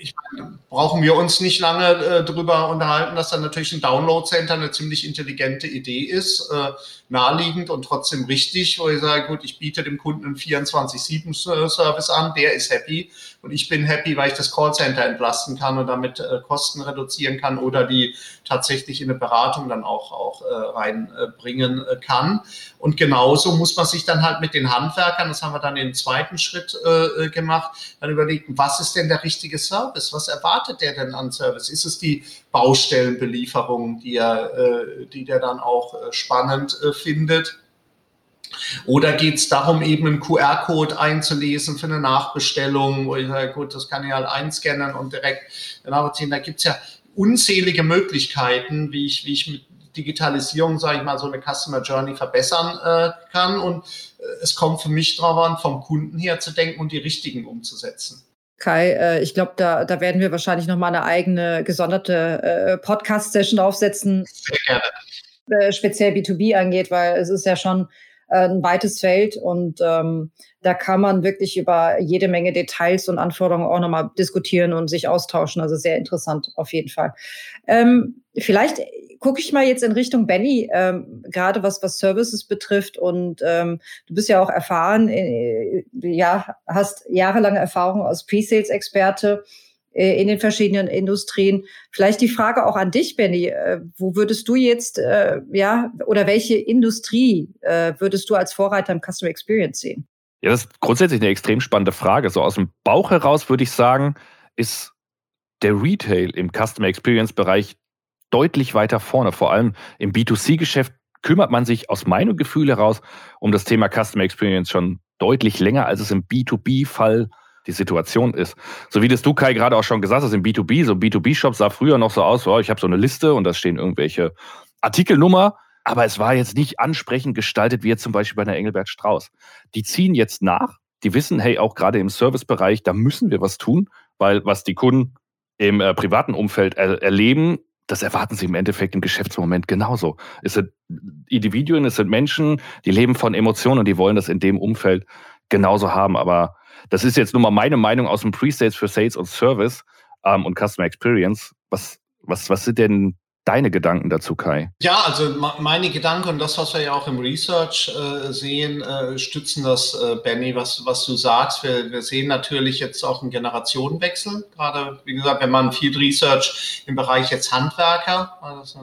Ich meine, brauchen wir uns nicht lange äh, darüber unterhalten, dass dann natürlich ein Download-Center eine ziemlich intelligente Idee ist, äh, naheliegend und trotzdem richtig, wo ich sage, gut, ich biete dem Kunden einen 24-7-Service an, der ist happy und ich bin happy, weil ich das Callcenter entlasten kann und damit äh, Kosten reduzieren kann oder die tatsächlich in eine Beratung dann auch, auch äh, reinbringen äh, kann. Und genauso muss man sich dann halt mit den Handwerkern, das haben wir dann im zweiten Schritt äh, gemacht, dann überlegen, was ist denn der richtige Service? Was erwartet der denn an Service? Ist es die Baustellenbelieferung, die er, äh, die der dann auch äh, spannend äh, findet? Oder geht es darum, eben einen QR-Code einzulesen für eine Nachbestellung, sage, gut, das kann ich halt einscannen und direkt nachvollziehen. Da gibt es ja unzählige Möglichkeiten, wie ich, wie ich mit Digitalisierung, sage ich mal, so eine Customer Journey verbessern äh, kann. Und äh, es kommt für mich darauf an, vom Kunden her zu denken und die richtigen umzusetzen. Kai, äh, ich glaube, da, da werden wir wahrscheinlich noch mal eine eigene gesonderte äh, Podcast-Session aufsetzen. Sehr gerne. Äh, speziell B2B angeht, weil es ist ja schon ein weites Feld und ähm, da kann man wirklich über jede Menge Details und Anforderungen auch nochmal diskutieren und sich austauschen. Also sehr interessant auf jeden Fall. Ähm, vielleicht gucke ich mal jetzt in Richtung Benny, ähm, gerade was, was Services betrifft. Und ähm, du bist ja auch erfahren, äh, ja, hast jahrelange Erfahrung als Pre-Sales-Experte äh, in den verschiedenen Industrien. Vielleicht die Frage auch an dich, Benny. Äh, wo würdest du jetzt, äh, ja, oder welche Industrie äh, würdest du als Vorreiter im Customer Experience sehen? Ja, das ist grundsätzlich eine extrem spannende Frage. So aus dem Bauch heraus würde ich sagen, ist der Retail im Customer Experience Bereich deutlich weiter vorne. Vor allem im B2C-Geschäft kümmert man sich aus meinem Gefühl heraus um das Thema Customer Experience schon deutlich länger, als es im B2B-Fall die Situation ist. So wie das du, Kai, gerade auch schon gesagt hast, im B2B, so B2B-Shop sah früher noch so aus, oh, ich habe so eine Liste und da stehen irgendwelche Artikelnummer, aber es war jetzt nicht ansprechend gestaltet, wie jetzt zum Beispiel bei einer Engelbert Strauß. Die ziehen jetzt nach, die wissen, hey, auch gerade im Servicebereich, da müssen wir was tun, weil was die Kunden im äh, privaten Umfeld er erleben, das erwarten sie im Endeffekt im Geschäftsmoment genauso. Es sind Individuen, es sind Menschen, die leben von Emotionen und die wollen das in dem Umfeld genauso haben. Aber das ist jetzt nur mal meine Meinung aus dem Pre-Sales für Sales und Service ähm, und Customer Experience. Was, was, was sind denn deine Gedanken dazu, Kai? Ja, also meine Gedanken und das, was wir ja auch im Research äh, sehen, äh, stützen das, äh, Benny, was, was du sagst. Wir, wir sehen natürlich jetzt auch einen Generationenwechsel. Gerade, wie gesagt, wenn man viel Research im Bereich jetzt Handwerker, das ist,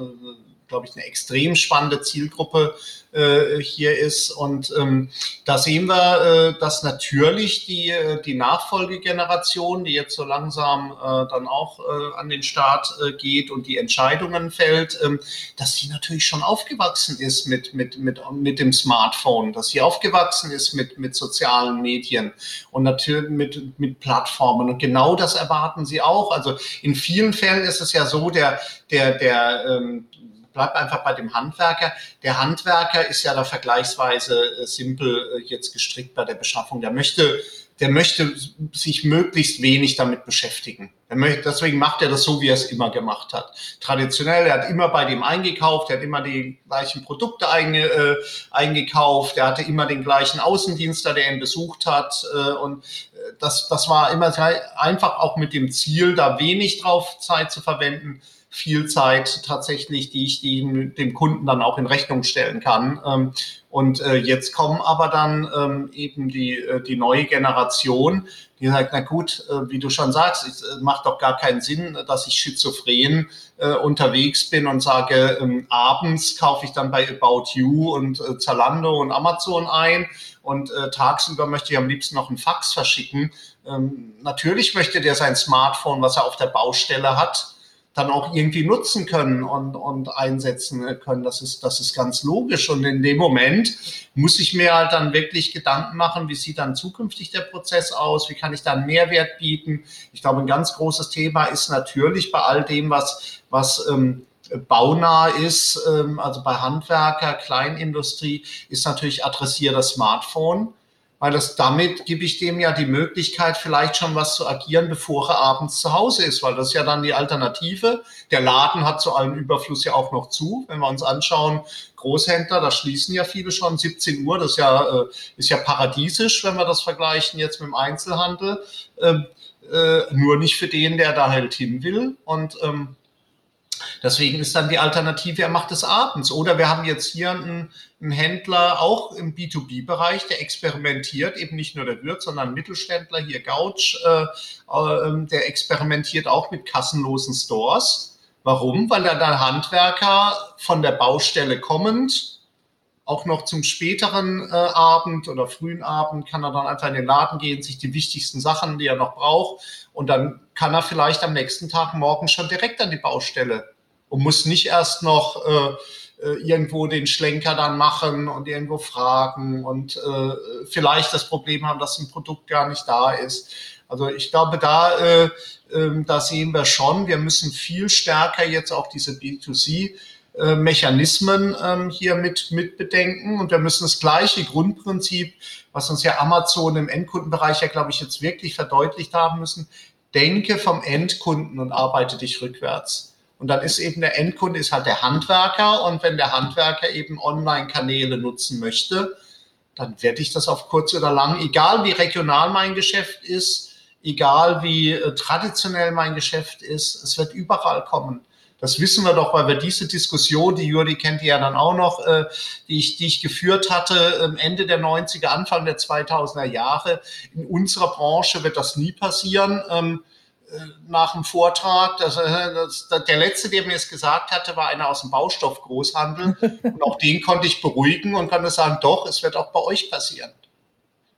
glaube ich, eine extrem spannende Zielgruppe äh, hier ist. Und ähm, da sehen wir, äh, dass natürlich die, äh, die Nachfolgegeneration, die jetzt so langsam äh, dann auch äh, an den Start äh, geht und die Entscheidungen fällt, ähm, dass sie natürlich schon aufgewachsen ist mit, mit, mit, mit dem Smartphone, dass sie aufgewachsen ist mit, mit sozialen Medien und natürlich mit, mit Plattformen. Und genau das erwarten sie auch. Also in vielen Fällen ist es ja so, der, der, der, ähm, bleibt einfach bei dem Handwerker. Der Handwerker ist ja da vergleichsweise äh, simpel äh, jetzt gestrickt bei der Beschaffung. Der möchte, der möchte sich möglichst wenig damit beschäftigen. Möchte, deswegen macht er das so, wie er es immer gemacht hat. Traditionell, er hat immer bei dem eingekauft, er hat immer die gleichen Produkte einge, äh, eingekauft, er hatte immer den gleichen Außendienstler, der ihn besucht hat. Äh, und äh, das, das war immer einfach auch mit dem Ziel, da wenig drauf Zeit zu verwenden, viel Zeit tatsächlich, die ich die, dem Kunden dann auch in Rechnung stellen kann. Ähm, und äh, jetzt kommen aber dann ähm, eben die, äh, die neue Generation, die sagt, na gut, äh, wie du schon sagst, es äh, macht doch gar keinen Sinn, dass ich schizophren äh, unterwegs bin und sage, ähm, abends kaufe ich dann bei About You und äh, Zalando und Amazon ein und tagsüber möchte ich am liebsten noch einen Fax verschicken. Ähm, natürlich möchte der sein Smartphone, was er auf der Baustelle hat, dann auch irgendwie nutzen können und, und einsetzen können. Das ist, das ist ganz logisch. Und in dem Moment muss ich mir halt dann wirklich Gedanken machen, wie sieht dann zukünftig der Prozess aus? Wie kann ich da einen Mehrwert bieten? Ich glaube, ein ganz großes Thema ist natürlich bei all dem, was, was ähm, baunah ist, ähm, also bei Handwerker, Kleinindustrie, ist natürlich adressiert das Smartphone weil das damit gebe ich dem ja die Möglichkeit, vielleicht schon was zu agieren, bevor er abends zu Hause ist, weil das ist ja dann die Alternative. Der Laden hat zu allem Überfluss ja auch noch zu. Wenn wir uns anschauen, Großhändler, da schließen ja viele schon 17 Uhr, das ist ja, äh, ist ja paradiesisch, wenn wir das vergleichen jetzt mit dem Einzelhandel. Ähm, äh, nur nicht für den, der da halt hin will. Und ähm, Deswegen ist dann die Alternative, er macht es abends. Oder wir haben jetzt hier einen, einen Händler auch im B2B-Bereich, der experimentiert, eben nicht nur der Wirt, sondern ein Mittelständler, hier Gouch, äh, äh, der experimentiert auch mit kassenlosen Stores. Warum? Weil er der Handwerker von der Baustelle kommend auch noch zum späteren äh, Abend oder frühen Abend kann er dann einfach in den Laden gehen, sich die wichtigsten Sachen, die er noch braucht, und dann kann er vielleicht am nächsten Tag morgen schon direkt an die Baustelle und muss nicht erst noch äh, äh, irgendwo den Schlenker dann machen und irgendwo fragen und äh, vielleicht das Problem haben, dass ein Produkt gar nicht da ist. Also ich glaube, da, äh, äh, da sehen wir schon, wir müssen viel stärker jetzt auch diese B2C äh, Mechanismen ähm, hier mit, mit bedenken. Und wir müssen das gleiche Grundprinzip, was uns ja Amazon im Endkundenbereich ja, glaube ich, jetzt wirklich verdeutlicht haben müssen. Denke vom Endkunden und arbeite dich rückwärts. Und dann ist eben der Endkunde ist halt der Handwerker. Und wenn der Handwerker eben Online-Kanäle nutzen möchte, dann werde ich das auf kurz oder lang, egal wie regional mein Geschäft ist, egal wie äh, traditionell mein Geschäft ist, es wird überall kommen. Das wissen wir doch, weil wir diese Diskussion, die Juri kennt die ja dann auch noch, äh, die, ich, die ich geführt hatte, Ende der 90er, Anfang der 2000er Jahre. In unserer Branche wird das nie passieren. Ähm, äh, nach dem Vortrag, das, äh, das, der letzte, der mir es gesagt hatte, war einer aus dem Baustoffgroßhandel. [LAUGHS] und auch den konnte ich beruhigen und konnte sagen, doch, es wird auch bei euch passieren.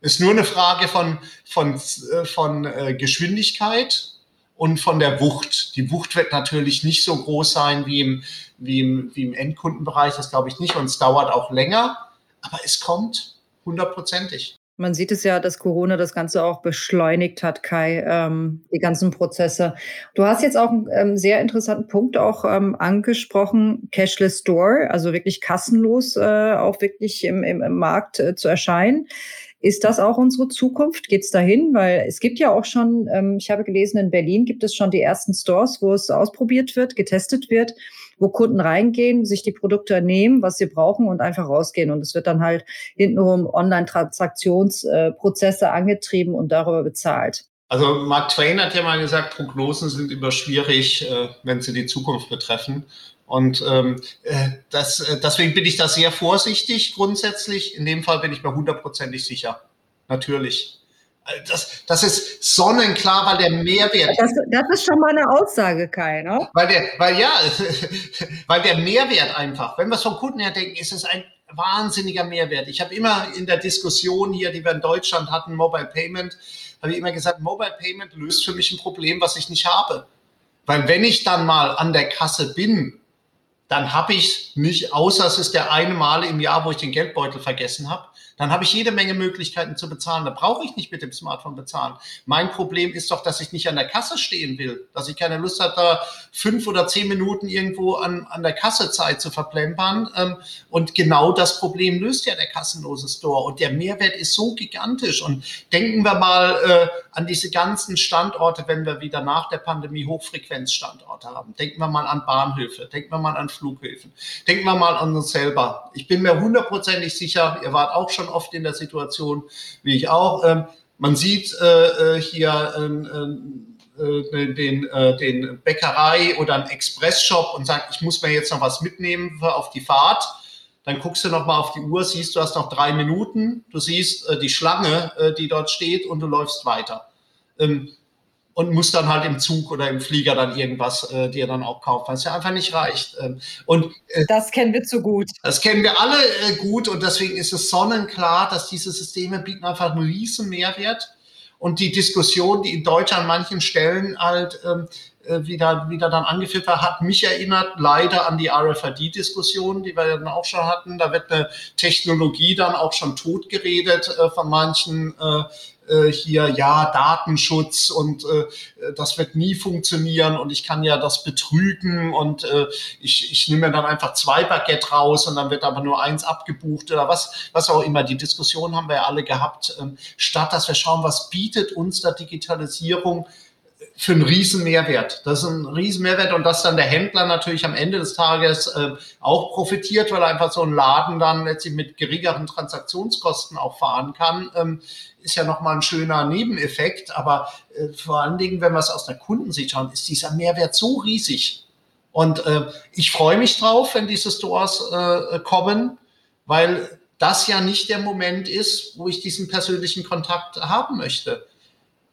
Ist nur eine Frage von, von, äh, von Geschwindigkeit und von der Wucht. Die Wucht wird natürlich nicht so groß sein wie im, wie im, wie im Endkundenbereich, das glaube ich nicht. Und es dauert auch länger, aber es kommt hundertprozentig. Man sieht es ja, dass Corona das Ganze auch beschleunigt hat, Kai, ähm, die ganzen Prozesse. Du hast jetzt auch einen ähm, sehr interessanten Punkt auch ähm, angesprochen, Cashless Store, also wirklich kassenlos äh, auch wirklich im, im, im Markt äh, zu erscheinen. Ist das auch unsere Zukunft? Geht es dahin? Weil es gibt ja auch schon, ähm, ich habe gelesen, in Berlin gibt es schon die ersten Stores, wo es ausprobiert wird, getestet wird, wo Kunden reingehen, sich die Produkte nehmen, was sie brauchen und einfach rausgehen. Und es wird dann halt hintenrum Online-Transaktionsprozesse angetrieben und darüber bezahlt. Also Mark Twain hat ja mal gesagt, Prognosen sind immer schwierig, äh, wenn sie die Zukunft betreffen. Und ähm, äh, das, äh, deswegen bin ich da sehr vorsichtig grundsätzlich. In dem Fall bin ich mir hundertprozentig sicher. Natürlich. Äh, das, das ist sonnenklar, weil der Mehrwert. Das, das ist schon mal eine Aussage, Kai, ne? Weil der, weil ja, [LAUGHS] weil der Mehrwert einfach, wenn wir es vom Kunden her denken, ist es ein wahnsinniger Mehrwert. Ich habe immer in der Diskussion hier, die wir in Deutschland hatten, Mobile Payment, habe ich immer gesagt, Mobile Payment löst für mich ein Problem, was ich nicht habe. Weil wenn ich dann mal an der Kasse bin dann habe ich nicht, außer es ist der eine Mal im Jahr, wo ich den Geldbeutel vergessen habe, dann habe ich jede Menge Möglichkeiten zu bezahlen. Da brauche ich nicht mit dem Smartphone bezahlen. Mein Problem ist doch, dass ich nicht an der Kasse stehen will, dass ich keine Lust habe, da fünf oder zehn Minuten irgendwo an, an der Kassezeit zu verplempern. Ähm, und genau das Problem löst ja der kassenlose Store. Und der Mehrwert ist so gigantisch. Und denken wir mal äh, an diese ganzen Standorte, wenn wir wieder nach der Pandemie Hochfrequenzstandorte haben. Denken wir mal an Bahnhöfe, denken wir mal an Flughäfen, denken wir mal an uns selber. Ich bin mir hundertprozentig sicher, ihr wart auch schon oft in der Situation, wie ich auch. Ähm, man sieht äh, äh hier ähm, ähm, äh, den, äh, den Bäckerei oder einen Expressshop und sagt, ich muss mir jetzt noch was mitnehmen auf die Fahrt. Dann guckst du noch mal auf die Uhr, siehst, du hast noch drei Minuten, du siehst äh, die Schlange, äh, die dort steht und du läufst weiter. Ähm, und musst dann halt im Zug oder im Flieger dann irgendwas äh, dir dann auch kaufen, was ja einfach nicht reicht. Ähm, und äh, das kennen wir zu gut. Das kennen wir alle äh, gut und deswegen ist es sonnenklar, dass diese Systeme bieten einfach einen riesen Mehrwert. Und die Diskussion, die in Deutschland an manchen Stellen halt ähm, äh, wieder, wieder dann angeführt war, hat mich erinnert leider an die RFID-Diskussion, die wir dann auch schon hatten. Da wird eine Technologie dann auch schon totgeredet äh, von manchen äh, äh, hier, ja, Datenschutz und äh, das wird nie funktionieren und ich kann ja das betrügen und äh, ich, ich nehme mir dann einfach zwei Baguette raus und dann wird aber nur eins abgebucht oder was, was auch immer. Die Diskussion haben wir ja alle gehabt, ähm, statt dass wir schauen, was bietet uns da Digitalisierung für einen riesen Mehrwert. Das ist ein riesen Mehrwert und dass dann der Händler natürlich am Ende des Tages äh, auch profitiert, weil er einfach so einen Laden dann letztlich mit geringeren Transaktionskosten auch fahren kann, ähm, ist ja nochmal ein schöner Nebeneffekt. Aber äh, vor allen Dingen, wenn wir es aus der Kundensicht schauen, ist dieser Mehrwert so riesig. Und äh, ich freue mich drauf, wenn diese Stores äh, kommen, weil das ja nicht der Moment ist, wo ich diesen persönlichen Kontakt haben möchte.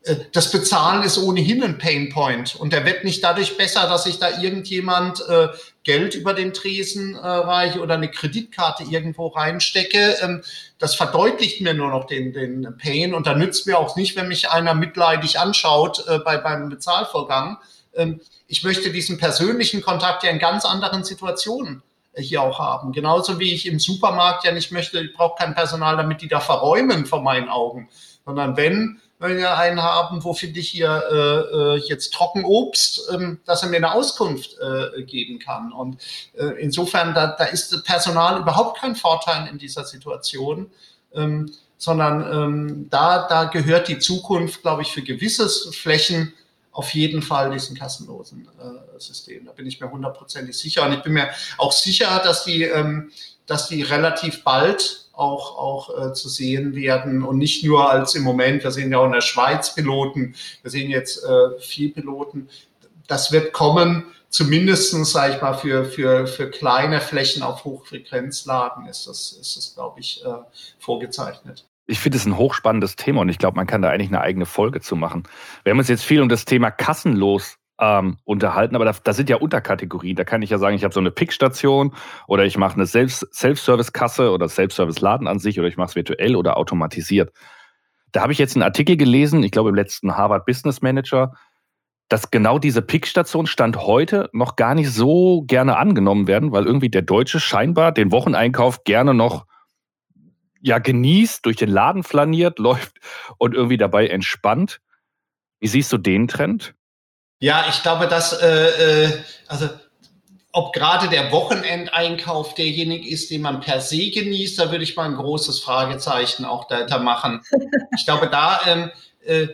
Äh, das Bezahlen ist ohnehin ein Painpoint und der wird nicht dadurch besser, dass ich da irgendjemand äh, Geld über den Tresen äh, reiche oder eine Kreditkarte irgendwo reinstecke. Ähm, das verdeutlicht mir nur noch den, den Pain und da nützt mir auch nicht, wenn mich einer mitleidig anschaut äh, bei, beim Bezahlvorgang. Ähm, ich möchte diesen persönlichen Kontakt ja in ganz anderen Situationen äh, hier auch haben. Genauso wie ich im Supermarkt ja nicht möchte, ich brauche kein Personal, damit die da verräumen vor meinen Augen, sondern wenn wenn wir einen haben, wo finde ich hier äh, äh, jetzt Trockenobst, ähm, dass er mir eine Auskunft äh, geben kann. Und äh, insofern, da, da ist Personal überhaupt kein Vorteil in dieser Situation. Ähm, sondern ähm, da, da gehört die Zukunft, glaube ich, für gewisse Flächen auf jeden Fall diesen kassenlosen äh, System. Da bin ich mir hundertprozentig sicher. Und ich bin mir auch sicher, dass die, ähm, dass die relativ bald auch, auch äh, zu sehen werden und nicht nur als im Moment, wir sehen ja auch in der Schweiz Piloten, wir sehen jetzt äh, vier Piloten, das wird kommen, zumindestens sage ich mal, für, für, für kleine Flächen auf Hochfrequenzladen ist das, ist das glaube ich, äh, vorgezeichnet. Ich finde es ein hochspannendes Thema und ich glaube, man kann da eigentlich eine eigene Folge zu machen. Wir haben uns jetzt viel um das Thema kassenlos ähm, unterhalten, aber da, da, sind ja Unterkategorien. Da kann ich ja sagen, ich habe so eine Pickstation oder ich mache eine Self-Service-Kasse oder Self-Service-Laden an sich oder ich mache es virtuell oder automatisiert. Da habe ich jetzt einen Artikel gelesen, ich glaube im letzten Harvard Business Manager, dass genau diese Pickstation Stand heute noch gar nicht so gerne angenommen werden, weil irgendwie der Deutsche scheinbar den Wocheneinkauf gerne noch ja genießt, durch den Laden flaniert, [LAUGHS] läuft und irgendwie dabei entspannt. Wie siehst du den Trend? Ja, ich glaube, dass, äh, äh, also ob gerade der Wochenendeinkauf derjenige ist, den man per se genießt, da würde ich mal ein großes Fragezeichen auch dahinter machen. Ich glaube, da ähm, äh,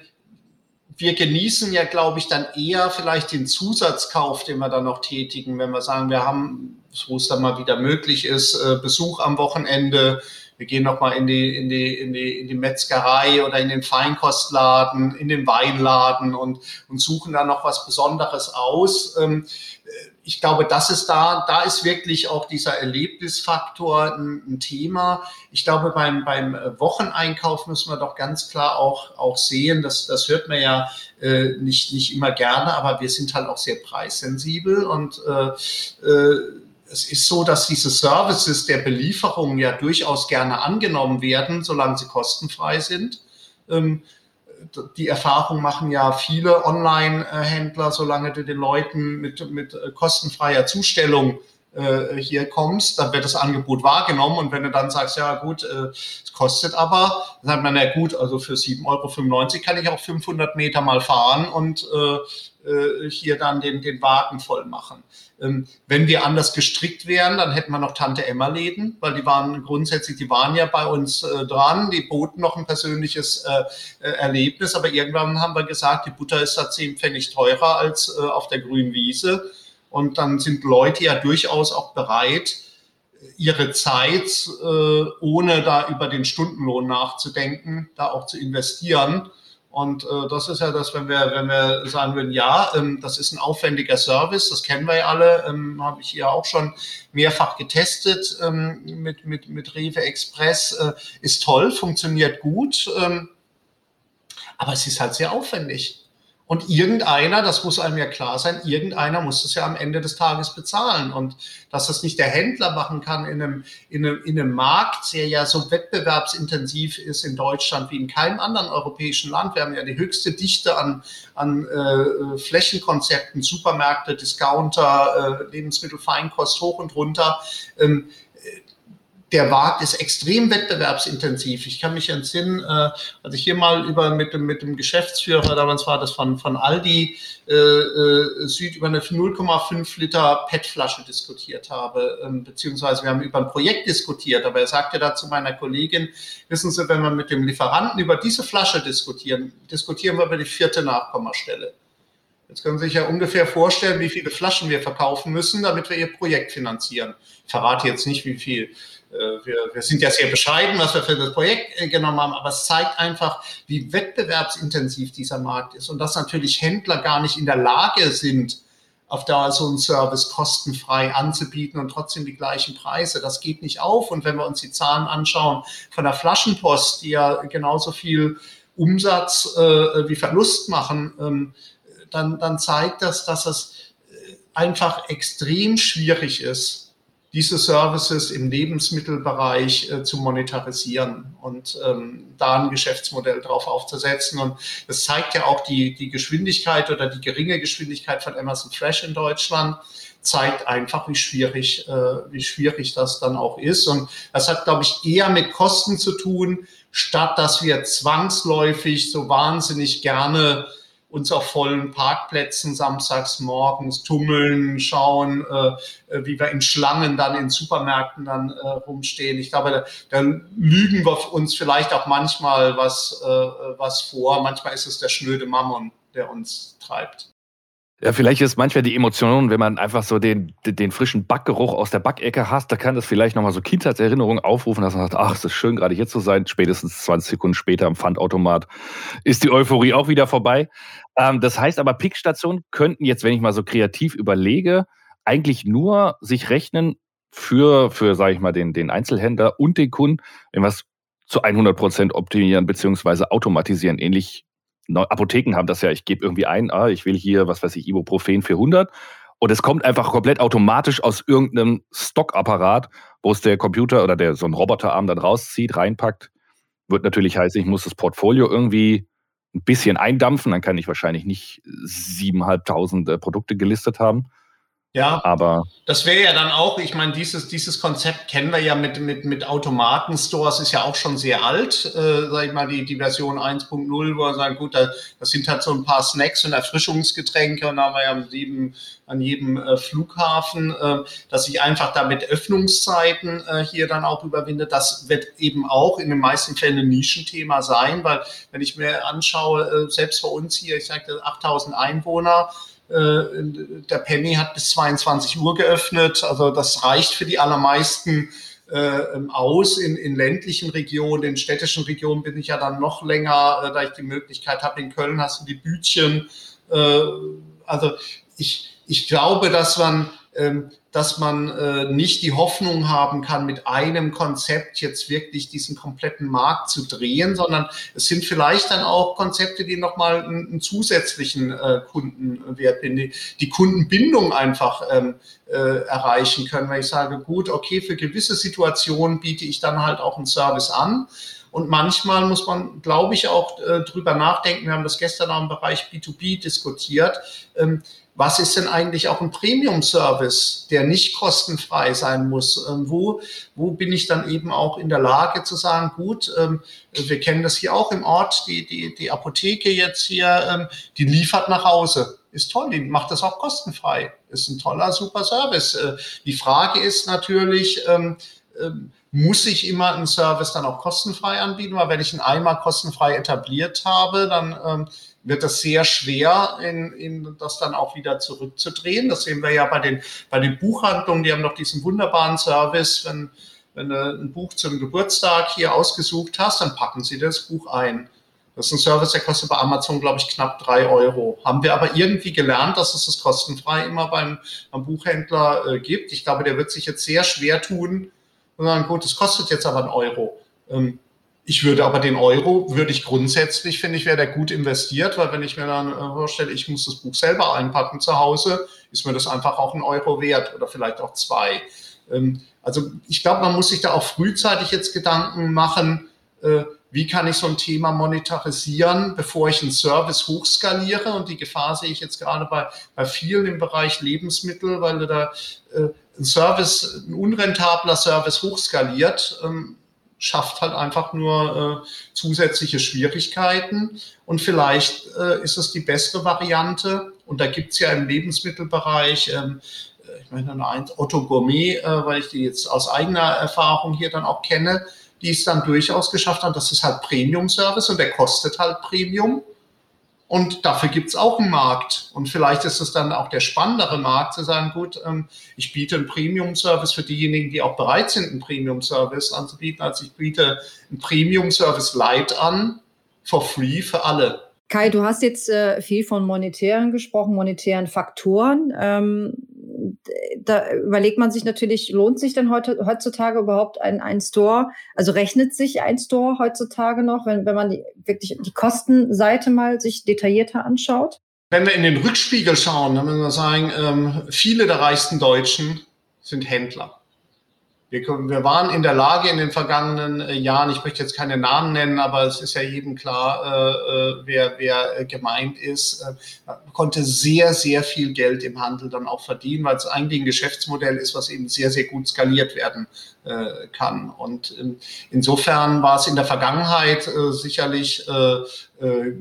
wir genießen ja, glaube ich, dann eher vielleicht den Zusatzkauf, den wir dann noch tätigen, wenn wir sagen, wir haben, wo es dann mal wieder möglich ist, äh, Besuch am Wochenende, wir gehen nochmal in die, in, die, in, die, in die Metzgerei oder in den Feinkostladen, in den Weinladen und, und suchen da noch was Besonderes aus. Ähm, ich glaube, das ist da, da ist wirklich auch dieser Erlebnisfaktor ein, ein, Thema. Ich glaube, beim, beim Wocheneinkauf müssen wir doch ganz klar auch, auch sehen, das, das hört man ja äh, nicht, nicht immer gerne, aber wir sind halt auch sehr preissensibel und äh, äh, es ist so, dass diese Services der Belieferung ja durchaus gerne angenommen werden, solange sie kostenfrei sind. Ähm, die Erfahrung machen ja viele Online-Händler, solange du den Leuten mit, mit äh, kostenfreier Zustellung äh, hier kommst, dann wird das Angebot wahrgenommen und wenn du dann sagst, ja gut, äh, es kostet aber, dann sagt man, na gut, also für 7,95 Euro kann ich auch 500 Meter mal fahren und äh, hier dann den, den Wagen voll machen. Ähm, wenn wir anders gestrickt wären, dann hätten wir noch Tante Emma Läden, weil die waren grundsätzlich, die waren ja bei uns äh, dran, die boten noch ein persönliches äh, äh Erlebnis, aber irgendwann haben wir gesagt, die Butter ist da 10 Pfennig teurer als äh, auf der grünen Wiese und dann sind Leute ja durchaus auch bereit, ihre Zeit, äh, ohne da über den Stundenlohn nachzudenken, da auch zu investieren. Und äh, das ist ja das, wenn wir, wenn wir sagen würden, ja, ähm, das ist ein aufwendiger Service, das kennen wir ja alle, ähm, habe ich hier auch schon mehrfach getestet ähm, mit, mit, mit Rewe Express, äh, ist toll, funktioniert gut, ähm, aber es ist halt sehr aufwendig. Und irgendeiner, das muss einem ja klar sein, irgendeiner muss das ja am Ende des Tages bezahlen. Und dass das nicht der Händler machen kann in einem, in einem, in einem Markt, der ja so wettbewerbsintensiv ist in Deutschland wie in keinem anderen europäischen Land. Wir haben ja die höchste Dichte an, an äh, Flächenkonzepten, Supermärkte, Discounter, äh, Lebensmittelfeinkost hoch und runter. Ähm, der Markt ist extrem wettbewerbsintensiv. Ich kann mich entsinnen, äh, als ich hier mal über mit dem, mit dem Geschäftsführer, damals war das von, von Aldi äh, äh, Süd, über eine 0,5 Liter PET-Flasche diskutiert habe, ähm, beziehungsweise wir haben über ein Projekt diskutiert, aber er sagte dazu meiner Kollegin, wissen Sie, wenn wir mit dem Lieferanten über diese Flasche diskutieren, diskutieren wir über die vierte Nachkommastelle. Jetzt können Sie sich ja ungefähr vorstellen, wie viele Flaschen wir verkaufen müssen, damit wir Ihr Projekt finanzieren. Ich verrate jetzt nicht, wie viel. Äh, wir, wir, sind ja sehr bescheiden, was wir für das Projekt äh, genommen haben, aber es zeigt einfach, wie wettbewerbsintensiv dieser Markt ist und dass natürlich Händler gar nicht in der Lage sind, auf Dauer so einen Service kostenfrei anzubieten und trotzdem die gleichen Preise. Das geht nicht auf. Und wenn wir uns die Zahlen anschauen von der Flaschenpost, die ja genauso viel Umsatz äh, wie Verlust machen, ähm, dann, dann zeigt das, dass es äh, einfach extrem schwierig ist, diese Services im Lebensmittelbereich äh, zu monetarisieren und ähm, da ein Geschäftsmodell drauf aufzusetzen. Und das zeigt ja auch die, die Geschwindigkeit oder die geringe Geschwindigkeit von Amazon Fresh in Deutschland zeigt einfach, wie schwierig, äh, wie schwierig das dann auch ist. Und das hat, glaube ich, eher mit Kosten zu tun, statt dass wir zwangsläufig so wahnsinnig gerne uns auf vollen Parkplätzen samstags morgens tummeln, schauen, äh, äh, wie wir in Schlangen dann in Supermärkten dann äh, rumstehen. Ich glaube, da, da lügen wir uns vielleicht auch manchmal was, äh, was vor. Manchmal ist es der schnöde Mammon, der uns treibt. Ja, vielleicht ist manchmal die Emotion, wenn man einfach so den, den frischen Backgeruch aus der Backecke hast, da kann das vielleicht nochmal so Kindheitserinnerungen aufrufen, dass man sagt, ach, es ist schön, gerade hier zu sein. Spätestens 20 Sekunden später am Pfandautomat ist die Euphorie auch wieder vorbei. Ähm, das heißt aber, Pickstationen könnten jetzt, wenn ich mal so kreativ überlege, eigentlich nur sich rechnen für, für sage ich mal, den, den Einzelhändler und den Kunden, wenn wir es zu 100 Prozent optimieren beziehungsweise automatisieren, ähnlich Apotheken haben das ja, ich gebe irgendwie ein, ah, ich will hier, was weiß ich, Ibuprofen für 100 und es kommt einfach komplett automatisch aus irgendeinem Stockapparat, wo es der Computer oder der so ein Roboterarm dann rauszieht, reinpackt. Wird natürlich heißen, ich muss das Portfolio irgendwie ein bisschen eindampfen, dann kann ich wahrscheinlich nicht 7.500 Produkte gelistet haben. Ja, aber das wäre ja dann auch, ich meine, dieses, dieses Konzept kennen wir ja mit, mit, mit Automatenstores, ist ja auch schon sehr alt, äh, sag ich mal, die, die Version 1.0, wo wir sagen, gut, da, das sind halt so ein paar Snacks und Erfrischungsgetränke und da haben wir ja an jedem, an jedem äh, Flughafen, äh, dass sich einfach da mit Öffnungszeiten äh, hier dann auch überwindet. Das wird eben auch in den meisten Fällen ein Nischenthema sein, weil wenn ich mir anschaue, äh, selbst bei uns hier, ich sagte 8000 Einwohner, der Penny hat bis 22 Uhr geöffnet. Also das reicht für die allermeisten äh, aus. In, in ländlichen Regionen, in städtischen Regionen bin ich ja dann noch länger, äh, da ich die Möglichkeit habe. In Köln hast du die Bütchen. Äh, also ich, ich glaube, dass man ähm, dass man äh, nicht die Hoffnung haben kann, mit einem Konzept jetzt wirklich diesen kompletten Markt zu drehen, sondern es sind vielleicht dann auch Konzepte, die nochmal einen, zusätzlichen äh, Kundenwert, die Kundenbindung einfach ähm, äh, erreichen können. Weil ich sage, gut, okay, für gewisse Situationen biete ich dann halt auch einen Service an. Und manchmal muss man, glaube ich, auch äh, drüber nachdenken. Wir haben das gestern auch im Bereich B2B diskutiert. Ähm, was ist denn eigentlich auch ein Premium-Service, der nicht kostenfrei sein muss? Ähm, wo, wo bin ich dann eben auch in der Lage zu sagen, gut, ähm, wir kennen das hier auch im Ort, die, die, die Apotheke jetzt hier, ähm, die liefert nach Hause. Ist toll, die macht das auch kostenfrei. Ist ein toller, super Service. Äh, die Frage ist natürlich, muss ich immer einen Service dann auch kostenfrei anbieten? Weil wenn ich ihn einmal kostenfrei etabliert habe, dann wird das sehr schwer, in, in das dann auch wieder zurückzudrehen. Das sehen wir ja bei den, bei den Buchhandlungen, die haben doch diesen wunderbaren Service, wenn, wenn du ein Buch zum Geburtstag hier ausgesucht hast, dann packen sie das Buch ein. Das ist ein Service, der kostet bei Amazon, glaube ich, knapp drei Euro. Haben wir aber irgendwie gelernt, dass es das kostenfrei immer beim, beim Buchhändler äh, gibt. Ich glaube, der wird sich jetzt sehr schwer tun und sagen, gut, das kostet jetzt aber einen Euro. Ähm, ich würde aber den Euro, würde ich grundsätzlich, finde ich, wäre der gut investiert, weil wenn ich mir dann äh, vorstelle, ich muss das Buch selber einpacken zu Hause, ist mir das einfach auch ein Euro wert oder vielleicht auch zwei. Ähm, also ich glaube, man muss sich da auch frühzeitig jetzt Gedanken machen, äh, wie kann ich so ein Thema monetarisieren, bevor ich einen Service hochskaliere. Und die Gefahr sehe ich jetzt gerade bei, bei vielen im Bereich Lebensmittel, weil da äh, ein Service, ein unrentabler Service hochskaliert, ähm, schafft halt einfach nur äh, zusätzliche Schwierigkeiten. Und vielleicht äh, ist es die bessere Variante. Und da gibt es ja im Lebensmittelbereich, ähm, äh, ich meine, eine Otto Gourmet, äh, weil ich die jetzt aus eigener Erfahrung hier dann auch kenne, die es dann durchaus geschafft haben. Das ist halt Premium-Service und der kostet halt Premium. Und dafür gibt es auch einen Markt. Und vielleicht ist es dann auch der spannendere Markt zu sagen, gut, ähm, ich biete einen Premium-Service für diejenigen, die auch bereit sind, einen Premium-Service anzubieten. Also ich biete einen Premium-Service Light an, for free für alle. Kai, du hast jetzt äh, viel von monetären gesprochen, monetären Faktoren. Ähm, da überlegt man sich natürlich, lohnt sich denn heute, heutzutage überhaupt ein, ein Store? Also rechnet sich ein Store heutzutage noch, wenn, wenn man die, wirklich die Kostenseite mal sich detaillierter anschaut? Wenn wir in den Rückspiegel schauen, dann müssen wir sagen, ähm, viele der reichsten Deutschen sind Händler. Wir, wir waren in der Lage in den vergangenen äh, Jahren, ich möchte jetzt keine Namen nennen, aber es ist ja jedem klar, äh, äh wer, wer gemeint ist, äh, konnte sehr, sehr viel Geld im Handel dann auch verdienen, weil es eigentlich ein Geschäftsmodell ist, was eben sehr, sehr gut skaliert werden äh, kann. Und in, insofern war es in der Vergangenheit äh, sicherlich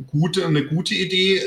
gute, eine gute Idee,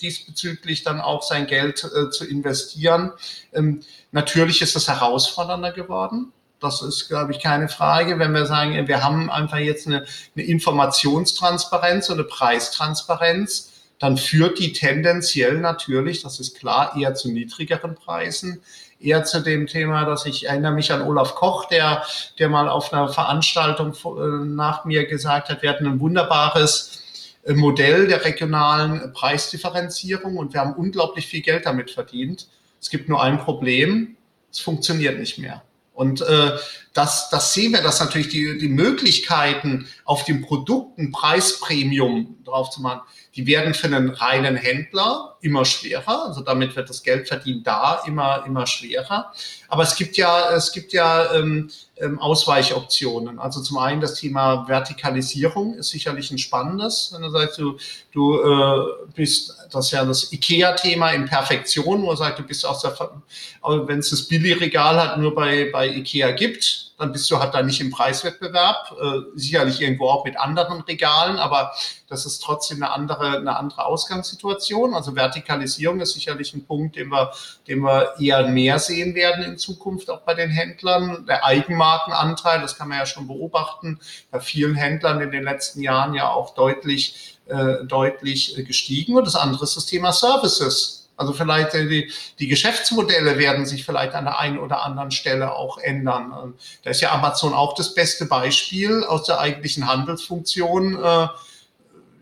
diesbezüglich dann auch sein Geld zu investieren. Ähm, natürlich ist es herausfordernder geworden. Das ist, glaube ich, keine Frage. Wenn wir sagen, wir haben einfach jetzt eine, eine Informationstransparenz und eine Preistransparenz, dann führt die tendenziell natürlich, das ist klar, eher zu niedrigeren Preisen, eher zu dem Thema, dass ich erinnere mich an Olaf Koch, der, der mal auf einer Veranstaltung äh, nach mir gesagt hat, wir hatten ein wunderbares äh, Modell der regionalen Preisdifferenzierung und wir haben unglaublich viel Geld damit verdient. Es gibt nur ein Problem, es funktioniert nicht mehr. Und äh, das, das sehen wir, dass natürlich die, die Möglichkeiten, auf dem Produkt ein Preispremium drauf zu machen, die werden für einen reinen Händler immer schwerer. Also damit wird das Geldverdienen da immer, immer schwerer. Aber es gibt ja, es gibt ja ähm, ähm, Ausweichoptionen. Also zum einen das Thema Vertikalisierung ist sicherlich ein spannendes. Wenn du sagst, du, du äh, bist, das ist ja das IKEA-Thema in Perfektion, wo du sagst, du bist aus der, wenn es das Billigregal hat, nur bei, bei IKEA gibt, dann bist du halt da nicht im Preiswettbewerb, äh, sicherlich irgendwo auch mit anderen Regalen, aber das ist trotzdem eine andere, eine andere Ausgangssituation. Also Vertikalisierung ist sicherlich ein Punkt, den wir, den wir eher mehr sehen werden in Zukunft auch bei den Händlern. Der Eigenmarkenanteil, das kann man ja schon beobachten, bei vielen Händlern in den letzten Jahren ja auch deutlich, äh, deutlich gestiegen. Und das andere ist das Thema Services. Also vielleicht äh, die, die Geschäftsmodelle werden sich vielleicht an der einen oder anderen Stelle auch ändern. Ähm, da ist ja Amazon auch das beste Beispiel aus der eigentlichen Handelsfunktion. Äh,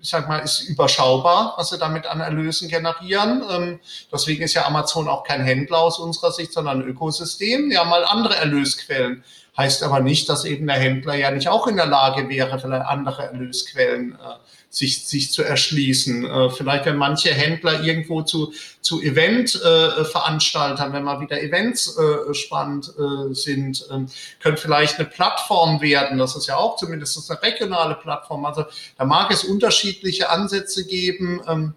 ich sag mal, ist überschaubar, was sie damit an Erlösen generieren. Ähm, deswegen ist ja Amazon auch kein Händler aus unserer Sicht, sondern ein Ökosystem. Haben mal andere Erlösquellen. Heißt aber nicht, dass eben der Händler ja nicht auch in der Lage wäre, vielleicht andere Erlösquellen äh, sich, sich zu erschließen. Äh, vielleicht, wenn manche Händler irgendwo zu, zu Event-Veranstaltern, äh, wenn mal wieder Events äh, spannend äh, sind, äh, könnte vielleicht eine Plattform werden. Das ist ja auch zumindest eine regionale Plattform. Also da mag es unterschiedliche Ansätze geben. Ähm,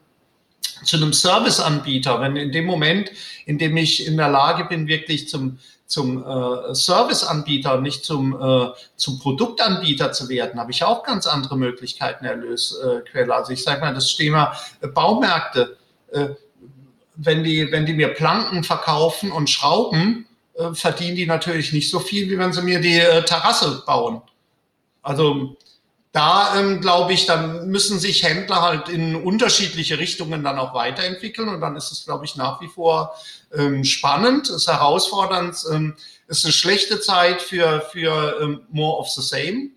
zu einem Serviceanbieter, wenn in dem Moment, in dem ich in der Lage bin, wirklich zum zum äh, Serviceanbieter nicht zum, äh, zum Produktanbieter zu werden, habe ich auch ganz andere Möglichkeiten Erlösquelle. also ich sage mal, das Thema äh, Baumärkte, äh, wenn, die, wenn die mir Planken verkaufen und Schrauben, äh, verdienen die natürlich nicht so viel, wie wenn sie mir die äh, Terrasse bauen. Also da ähm, glaube ich, dann müssen sich Händler halt in unterschiedliche Richtungen dann auch weiterentwickeln und dann ist es, glaube ich, nach wie vor ähm, spannend, ist herausfordernd, ähm, ist eine schlechte Zeit für, für ähm, more of the same,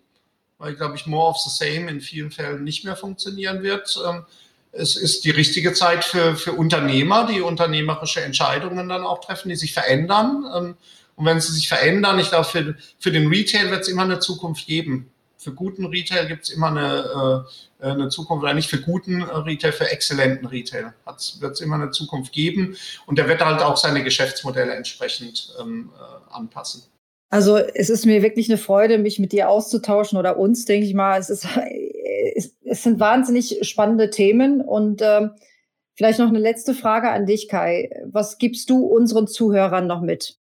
weil, glaube ich, more of the same in vielen Fällen nicht mehr funktionieren wird. Ähm, es ist die richtige Zeit für, für Unternehmer, die unternehmerische Entscheidungen dann auch treffen, die sich verändern. Ähm, und wenn sie sich verändern, ich glaube, für, für den Retail wird es immer eine Zukunft geben für guten Retail gibt es immer eine, äh, eine Zukunft, oder nicht für guten Retail, für exzellenten Retail wird es immer eine Zukunft geben und der wird halt auch seine Geschäftsmodelle entsprechend ähm, äh, anpassen. Also es ist mir wirklich eine Freude, mich mit dir auszutauschen oder uns, denke ich mal. Es, ist, es, es sind wahnsinnig spannende Themen und ähm, vielleicht noch eine letzte Frage an dich, Kai. Was gibst du unseren Zuhörern noch mit?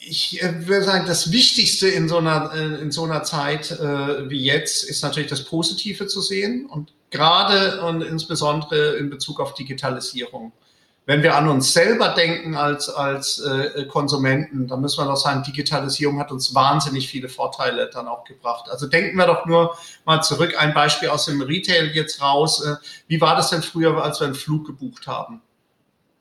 Ich äh, würde sagen, das Wichtigste in so einer, äh, in so einer Zeit äh, wie jetzt ist natürlich das Positive zu sehen und gerade und insbesondere in Bezug auf Digitalisierung. Wenn wir an uns selber denken als, als äh, Konsumenten, dann müssen wir doch sagen, Digitalisierung hat uns wahnsinnig viele Vorteile dann auch gebracht. Also denken wir doch nur mal zurück, ein Beispiel aus dem Retail jetzt raus. Äh, wie war das denn früher, als wir einen Flug gebucht haben?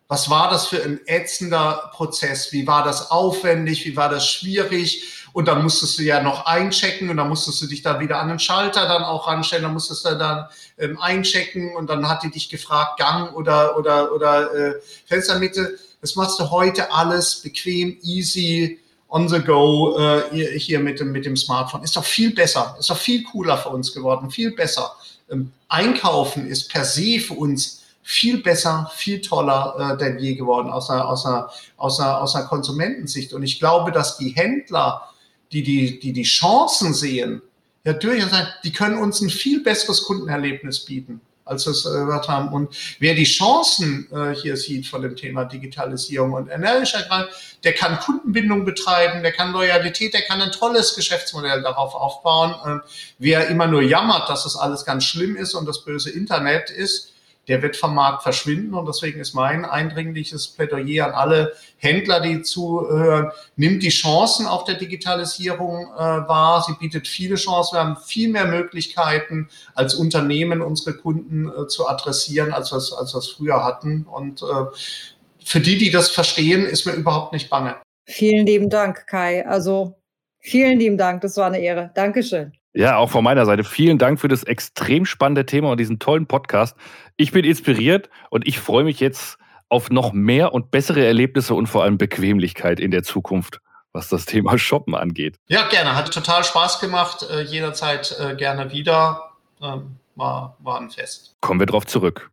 Was war das für ein ätzender Prozess? Wie war das aufwendig? Wie war das schwierig? Und dann musstest du ja noch einchecken und dann musstest du dich da wieder an den Schalter dann auch ranstellen, dann musstest du dann ähm, einchecken und dann hat die dich gefragt, Gang oder, oder, oder äh, Fenstermitte. Das machst du heute alles bequem, easy, on the go, äh, hier mit dem, mit dem Smartphone. Ist doch viel besser, ist doch viel cooler für uns geworden, viel besser. Ähm, Einkaufen ist per se für uns viel besser, viel toller äh, denn je geworden aus einer, aus, einer, aus, einer, aus einer Konsumentensicht. Und ich glaube, dass die Händler, die die, die, die Chancen sehen, ja durchaus, die können uns ein viel besseres Kundenerlebnis bieten als wir es äh, gehört haben. Und wer die Chancen äh, hier sieht von dem Thema Digitalisierung und energisch der kann Kundenbindung betreiben, der kann Loyalität, der kann ein tolles Geschäftsmodell darauf aufbauen. Äh, wer immer nur jammert, dass das alles ganz schlimm ist und das böse Internet ist, der wird vom Markt verschwinden. Und deswegen ist mein eindringliches Plädoyer an alle Händler, die zuhören, nimmt die Chancen auf der Digitalisierung äh, wahr. Sie bietet viele Chancen. Wir haben viel mehr Möglichkeiten als Unternehmen, unsere Kunden äh, zu adressieren, als wir es als wir's früher hatten. Und äh, für die, die das verstehen, ist mir überhaupt nicht bange. Vielen lieben Dank, Kai. Also vielen lieben Dank. Das war eine Ehre. Dankeschön. Ja, auch von meiner Seite. Vielen Dank für das extrem spannende Thema und diesen tollen Podcast. Ich bin inspiriert und ich freue mich jetzt auf noch mehr und bessere Erlebnisse und vor allem Bequemlichkeit in der Zukunft, was das Thema Shoppen angeht. Ja, gerne. Hat total Spaß gemacht. Äh, jederzeit äh, gerne wieder. Ähm, war, war ein Fest. Kommen wir drauf zurück.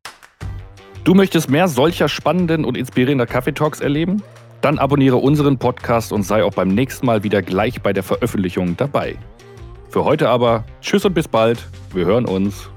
Du möchtest mehr solcher spannenden und inspirierender Kaffeetalks erleben? Dann abonniere unseren Podcast und sei auch beim nächsten Mal wieder gleich bei der Veröffentlichung dabei. Für heute aber Tschüss und bis bald. Wir hören uns.